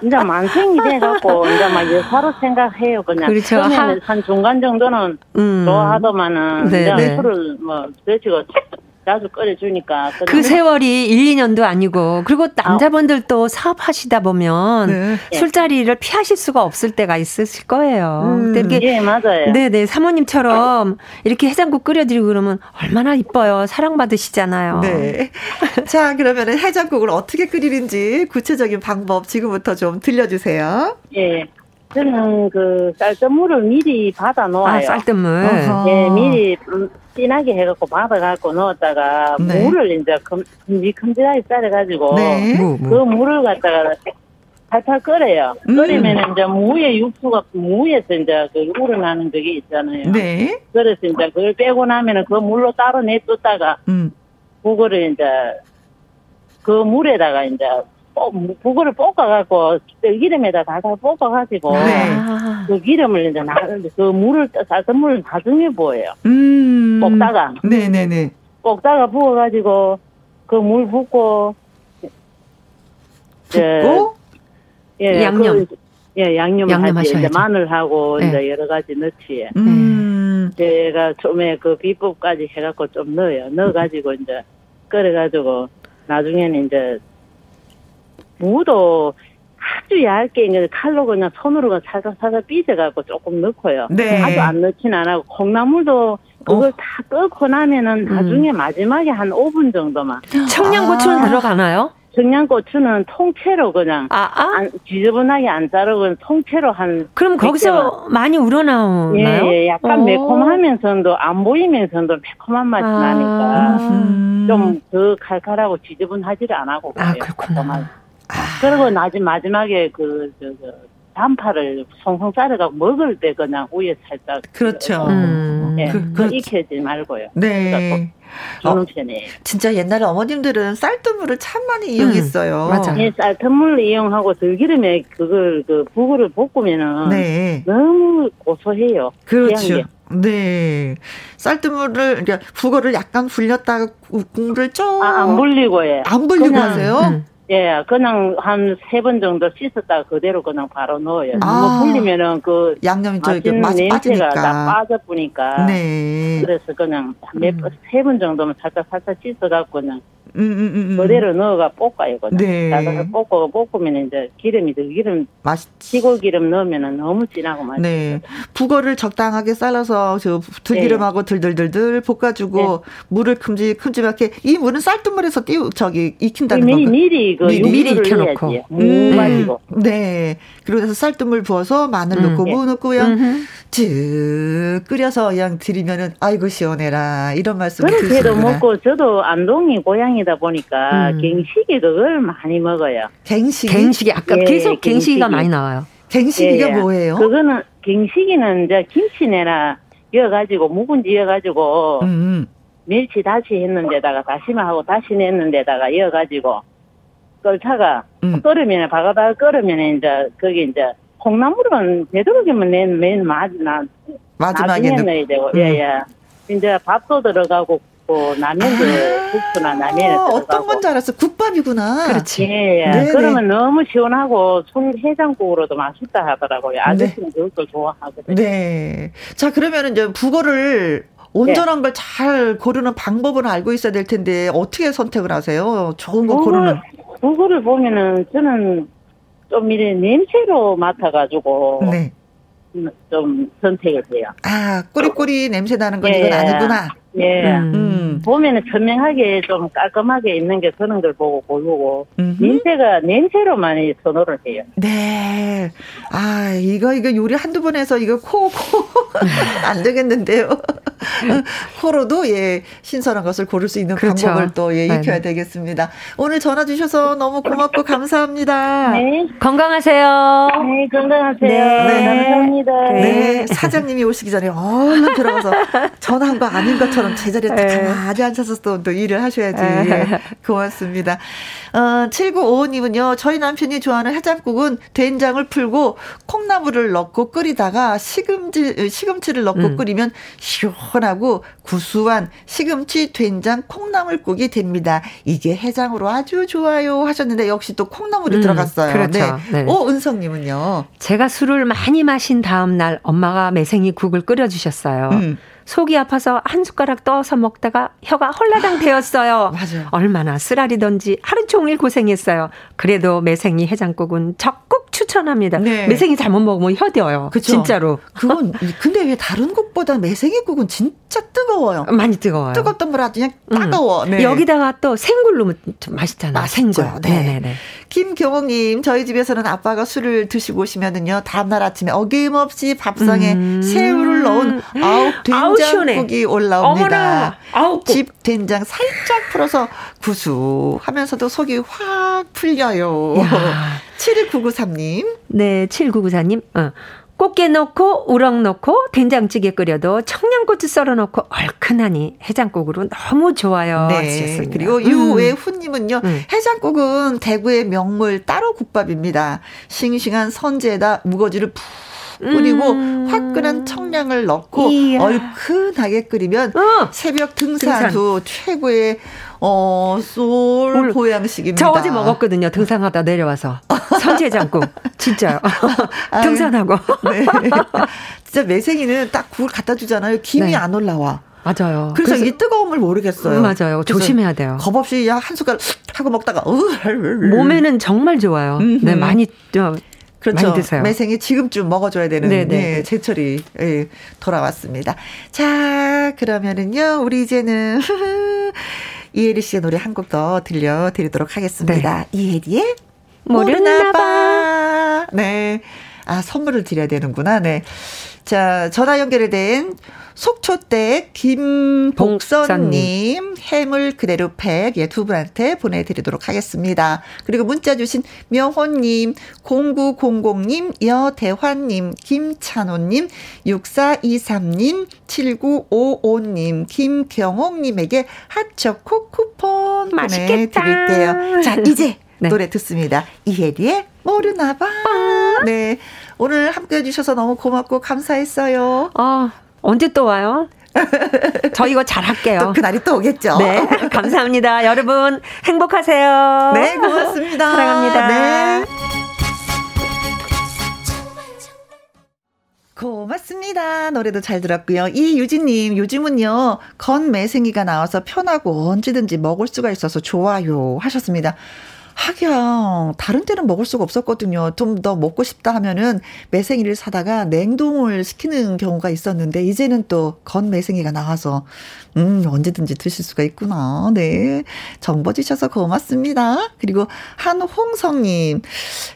이제 만성이 돼갖고, 이제 막 여사로 생각해요, 그냥. 그렇죠. 한, 한 중간 정도는 음. 좋아하더만은, 네, 이제 네. 술을 뭐, 그래지고 자주 끓여주니까. 그 세월이 1, 2년도 아니고 그리고 남자분들 또 사업하시다 보면 네. 술자리를 피하실 수가 없을 때가 있으실 거예요. 음. 이렇게 예, 맞아요. 네네 사모님처럼 이렇게 해장국 끓여드리고 그러면 얼마나 이뻐요. 사랑받으시잖아요. 네. 자 그러면 해장국을 어떻게 끓이는지 구체적인 방법 지금부터 좀 들려주세요. 예. 저는 그 쌀뜨물을 미리 받아 놓아요. 아, 쌀뜨물. 예, 미리 진하게 해갖고 받아갖고 넣었다가 네. 물을 이제 큼직큼직하게 썰어가지고 네. 그 물을 갖다가 팔팔 끓여요. 음. 끓이면 이제 무에 육수가 무에서 이제 그 우러나는 그게 있잖아요. 네. 그래서 이제 그걸 빼고 나면은 그 물로 따로 내뒀다가 음. 그거를 이제 그 물에다가 이제 북어를 볶아갖고 기름에다 다다 볶아가지고 네. 그 기름을 이제 나, 그 물을 쌀뜨 물을 나중에 부어요. 음. 볶다가. 네네네. 볶다가 부어가지고 그 물 붓고. 붓고? 예, 양념. 그, 예, 양념 양념 하지. 이제 마늘하고 네. 이제 여러 가지 넣지. 음. 제가 처음에 그 비법까지 해갖고 좀 넣어요. 넣어가지고 이제 끓여가지고 나중에는 이제 무도 아주 얇게 이제 칼로 그냥 손으로 살살 살살 삐져갖고 조금 넣고요. 네. 아주 안 넣진 않고 콩나물도 그걸 어. 다 끓고 나면은 음. 나중에 음. 마지막에 한 5분 정도만. 청양고추는 아. 들어가나요? 청양고추는 통째로 그냥 아, 아? 안, 지저분하게 안 자르고 통째로 한 그럼 거기서 많이 우러나오나요? 예, 예 약간 오. 매콤하면서도 안 보이면서도 매콤한 맛이 아. 나니까 음. 좀더 칼칼하고 지저분하지를 않고 아 그렇구나. 아. 그리고 나중 마지막에 그, 저, 저, 단파를 송송 자르고 먹을 때 그냥 위에 살짝. 그렇죠. 음. 네, 그, 그, 익히지 말고요. 네. 주는 편이에요. 진짜 옛날에 어머님들은 쌀뜨물을 참 많이 이용했어요. 음, 맞아. 예, 쌀뜨물 이용하고 들기름에 그걸 그 북을 볶으면은 네. 너무 고소해요. 그렇죠. 네. 쌀뜨물을, 그러니까 북어를 약간 불렸다가 국물을 좀. 아, 안 불리고, 예. 안 불리고 하세요? 음. 예, 그냥 한 세 번 정도 씻었다가 그대로 그냥 바로 넣어요. 아, 너무 불리면은 그 양념이 저기 냄새가. 다 빠져보니까. 네. 그래서 그냥 몇세번 음. 정도만 살짝 살짝 씻어갖고 그냥 음, 음, 음, 음. 그대로 넣어가 볶아요. 그냥. 네. 볶고 볶으면 이제 기름이 더 기름 맛 시골 기름 넣으면 너무 진하고 맛있어요. 네. 북어를 적당하게 잘라서 저 들기름하고 네. 들들들들 볶아주고 네. 물을 큼지 큼지막하게 이 물은 쌀뜨물에서 띄우 저기 익힌다는 거예요. 미리 그 미리, 미리 익혀놓고 무 가지고. 네. 그리고 나서 쌀뜨물 부어서 마늘 넣고 무 넣고요. 쭉 끓여서 그냥 드리면은 아이고 시원해라 이런 말씀 그렇게도 먹고 저도 안동이 고향이다 보니까 음. 갱식이 그걸 많이 먹어요. 갱식 갱식이 아까 예, 계속 갱식이 가 많이 나와요. 갱식이가 예, 예. 뭐예요? 그거는 갱식이는 이제 김치내나 이어가지고 묵은지 이어가지고 음, 음. 멸치 다시 했는데다가 다시마 하고 다시 냈는데다가 이어가지고 끓다가 음. 끓으면 바가다가 끓으면 이제 거기 이제 콩나물은 되도록이면 맨, 맨 마지막, 마지막에 넣어야 되고, 음. 예, 예. 이제 밥도 들어가고, 고 라면도 아~ 국수나 라면에 들어가고. 어떤 건줄 알았어. 국밥이구나. 그렇지. 예, 예. 네네. 그러면 너무 시원하고 술 해장국으로도 맛있다 하더라고요. 아저씨는 네. 그걸 좋아하거든요. 네. 자, 그러면 이제 북어를 온전한 네. 걸잘 고르는 방법은 알고 있어야 될 텐데 어떻게 선택을 하세요? 좋은 거 고르는. 북어를 보면은 저는 좀 이래 냄새로 맡아가지고. 네. 좀 선택을 해요. 아, 꾸리꾸리 냄새 나는 건 예. 이건 아니구나. 예. 음. 보면은 선명하게 좀 깔끔하게 있는 게 그런 걸 보고 고르고 냄새가 냄새로 많이 선호를 해요. 네. 아 이거 이거 요리 한두 번 해서 이거 코 코 안 되겠는데요. 코로도 예 신선한 것을 고를 수 있는 그렇죠. 방법을 또 예 익혀야 되겠습니다. 오늘 전화 주셔서 너무 고맙고 감사합니다. 네. 건강하세요. 네 건강하세요. 네. 네. 감사합니다. 네. 사장님이 오시기 전에 얼른 들어가서 전화한 거 아닌 것처럼. 저처럼 제자리에 딱 네. 가만히 앉아서 또, 또 일을 하셔야지. 네. 고맙습니다. 어, 7955님은요, 저희 남편이 좋아하는 해장국은 된장을 풀고 콩나물을 넣고 끓이다가 시금치, 시금치를 넣고 음. 끓이면 시원하고 구수한 시금치 된장 콩나물국이 됩니다. 이게 해장으로 아주 좋아요 하셨는데 역시 또 콩나물이 음, 들어갔어요. 그렇죠. 네. 네. 오, 은성님은요? 제가 술을 많이 마신 다음날 엄마가 매생이 국을 끓여주셨어요. 음. 속이 아파서 한 숟가락 떠서 먹다가 혀가 헐라당 되었어요. 맞아요. 얼마나 쓰라리던지 하루 종일 고생했어요. 그래도 매생이 해장국은 적극 추천합니다. 네. 매생이 잘못 먹으면 혀뎌요. 그쵸? 진짜로. 그건 근데 왜 다른 국보다 매생이 국은 진짜 뜨거워요. 많이 뜨거워요. 뜨겁던 물 아주 그냥 음. 따가워. 네. 여기다가 또 생굴 넣으면 좀 맛있잖아요. 생굴. 네. 네네네. 김경옥님, 저희 집에서는 아빠가 술을 드시고 오시면은요, 다음날 아침에 어김없이 밥상에 음. 새우를 넣은 아홉 된장국이 올라옵니다. 아홉 집 된장 살짝 풀어서 구수하면서도 속이 확 풀려요. 719993님. 네, 7994님. 어. 꽃게 넣고 우럭 넣고 된장찌개 끓여도 청양고추 썰어 넣고 얼큰하니 해장국으로 너무 좋아요. 네. 하셨습니다. 그리고 유외훈님은요. 음. 해장국은 대구의 명물 따로 국밥입니다. 싱싱한 선지에다 무거지를 푹 끓이고 음. 화끈한 청량을 넣고 이야. 얼큰하게 끓이면 어. 새벽 등산 후 최고의 어, 솔 보양식입니다. 저 어제 먹었거든요. 등산하다 내려와서. 선제장국. 진짜요. 등산하고. 네. 진짜 매생이는 딱 국을 갖다 주잖아요. 김이 네. 안 올라와. 맞아요. 그래서, 그래서, 이 뜨거움을 모르겠어요. 맞아요. 조심해야 돼요. 겁 없이 한 숟갈 하고 먹다가 몸에는 정말 좋아요. 네, 많이 그렇죠. 많이 드세요. 매생이 지금쯤 먹어줘야 되는 네, 네, 제철이 예, 돌아왔습니다. 자, 그러면은요, 우리 이제는 이혜리 씨의 노래 한 곡 더 들려드리도록 하겠습니다. 네. 이혜리의 모르나봐. 네. 아, 선물을 드려야 되는구나. 네. 자, 전화 연결된 속초대 김복선님 해물 그대로 팩, 예, 두 분한테 보내드리도록 하겠습니다. 그리고 문자 주신 명호님, 0900님, 여대환님, 김찬호님, 6423님, 7955님, 김경옥님에게 핫초코 쿠폰 맛있겠다. 보내드릴게요. 자, 이제 네. 노래 듣습니다. 이혜리의 모르나봐. 네. 오늘 함께 해주셔서 너무 고맙고 감사했어요. 아, 언제 또 와요? 저 이거 잘할게요. 또 그날이 또 오겠죠. 네. 감사합니다. 여러분, 행복하세요. 네, 고맙습니다. 사랑합니다. 네. 고맙습니다. 노래도 잘 들었고요. 이유진님, 요즘은요, 건매생이가 나와서 편하고 언제든지 먹을 수가 있어서 좋아요. 하셨습니다. 하기야 다른 때는 먹을 수가 없었거든요. 좀 더 먹고 싶다 하면은 매생이를 사다가 냉동을 시키는 경우가 있었는데 이제는 또 건 매생이가 나와서 음 언제든지 드실 수가 있구나. 네 정보 주셔서 고맙습니다. 그리고 한홍성님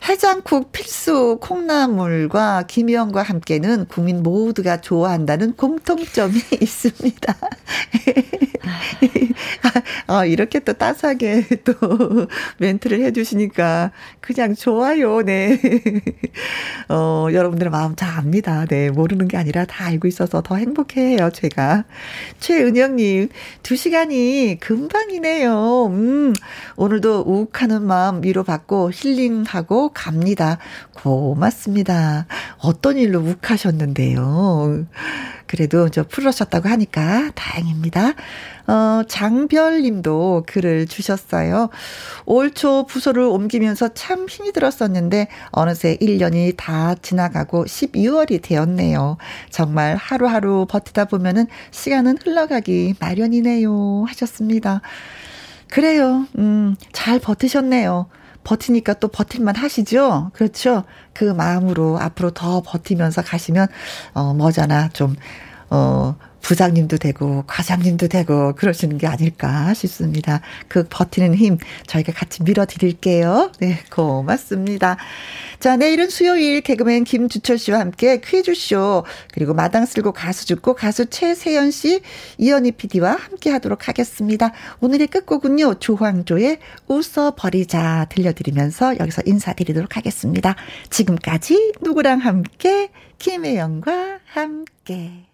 해장국 필수 콩나물과 김희영과 함께는 국민 모두가 좋아한다는 공통점이 있습니다. 아 이렇게 또 따스하게 또 멘트 멘트를 해주시니까 그냥 좋아요. 네. 어, 여러분들의 마음 다 압니다. 네. 모르는 게 아니라 다 알고 있어서 더 행복해요. 제가. 최은영님, 두 시간이 금방이네요. 음, 오늘도 욱하는 마음 위로받고 힐링하고 갑니다. 고맙습니다. 어떤 일로 욱하셨는데요. 그래도 저 풀으셨다고 하니까 다행입니다. 어, 장별 님도 글을 주셨어요. 올 초 부서를 옮기면서 참 힘이 들었었는데 어느새 1년이 다 지나가고 12월이 되었네요. 정말 하루하루 버티다 보면은 시간은 흘러가기 마련이네요. 하셨습니다. 그래요. 음, 잘 버티셨네요. 버티니까 또 버틸만 하시죠? 그렇죠? 그 마음으로 앞으로 더 버티면서 가시면, 어, 뭐잖아. 좀, 어, 부장님도 되고 과장님도 되고 그러시는 게 아닐까 싶습니다. 그 버티는 힘 저희가 같이 밀어드릴게요. 네, 고맙습니다. 자, 내일은 수요일 개그맨 김주철 씨와 함께 퀴즈쇼 그리고 마당 쓸고 가수 죽고 가수 최세연 씨, 이현희 PD와 함께 하도록 하겠습니다. 오늘의 끝곡은요. 조황조의 웃어버리자 들려드리면서 여기서 인사드리도록 하겠습니다. 지금까지 누구랑 함께 김혜영과 함께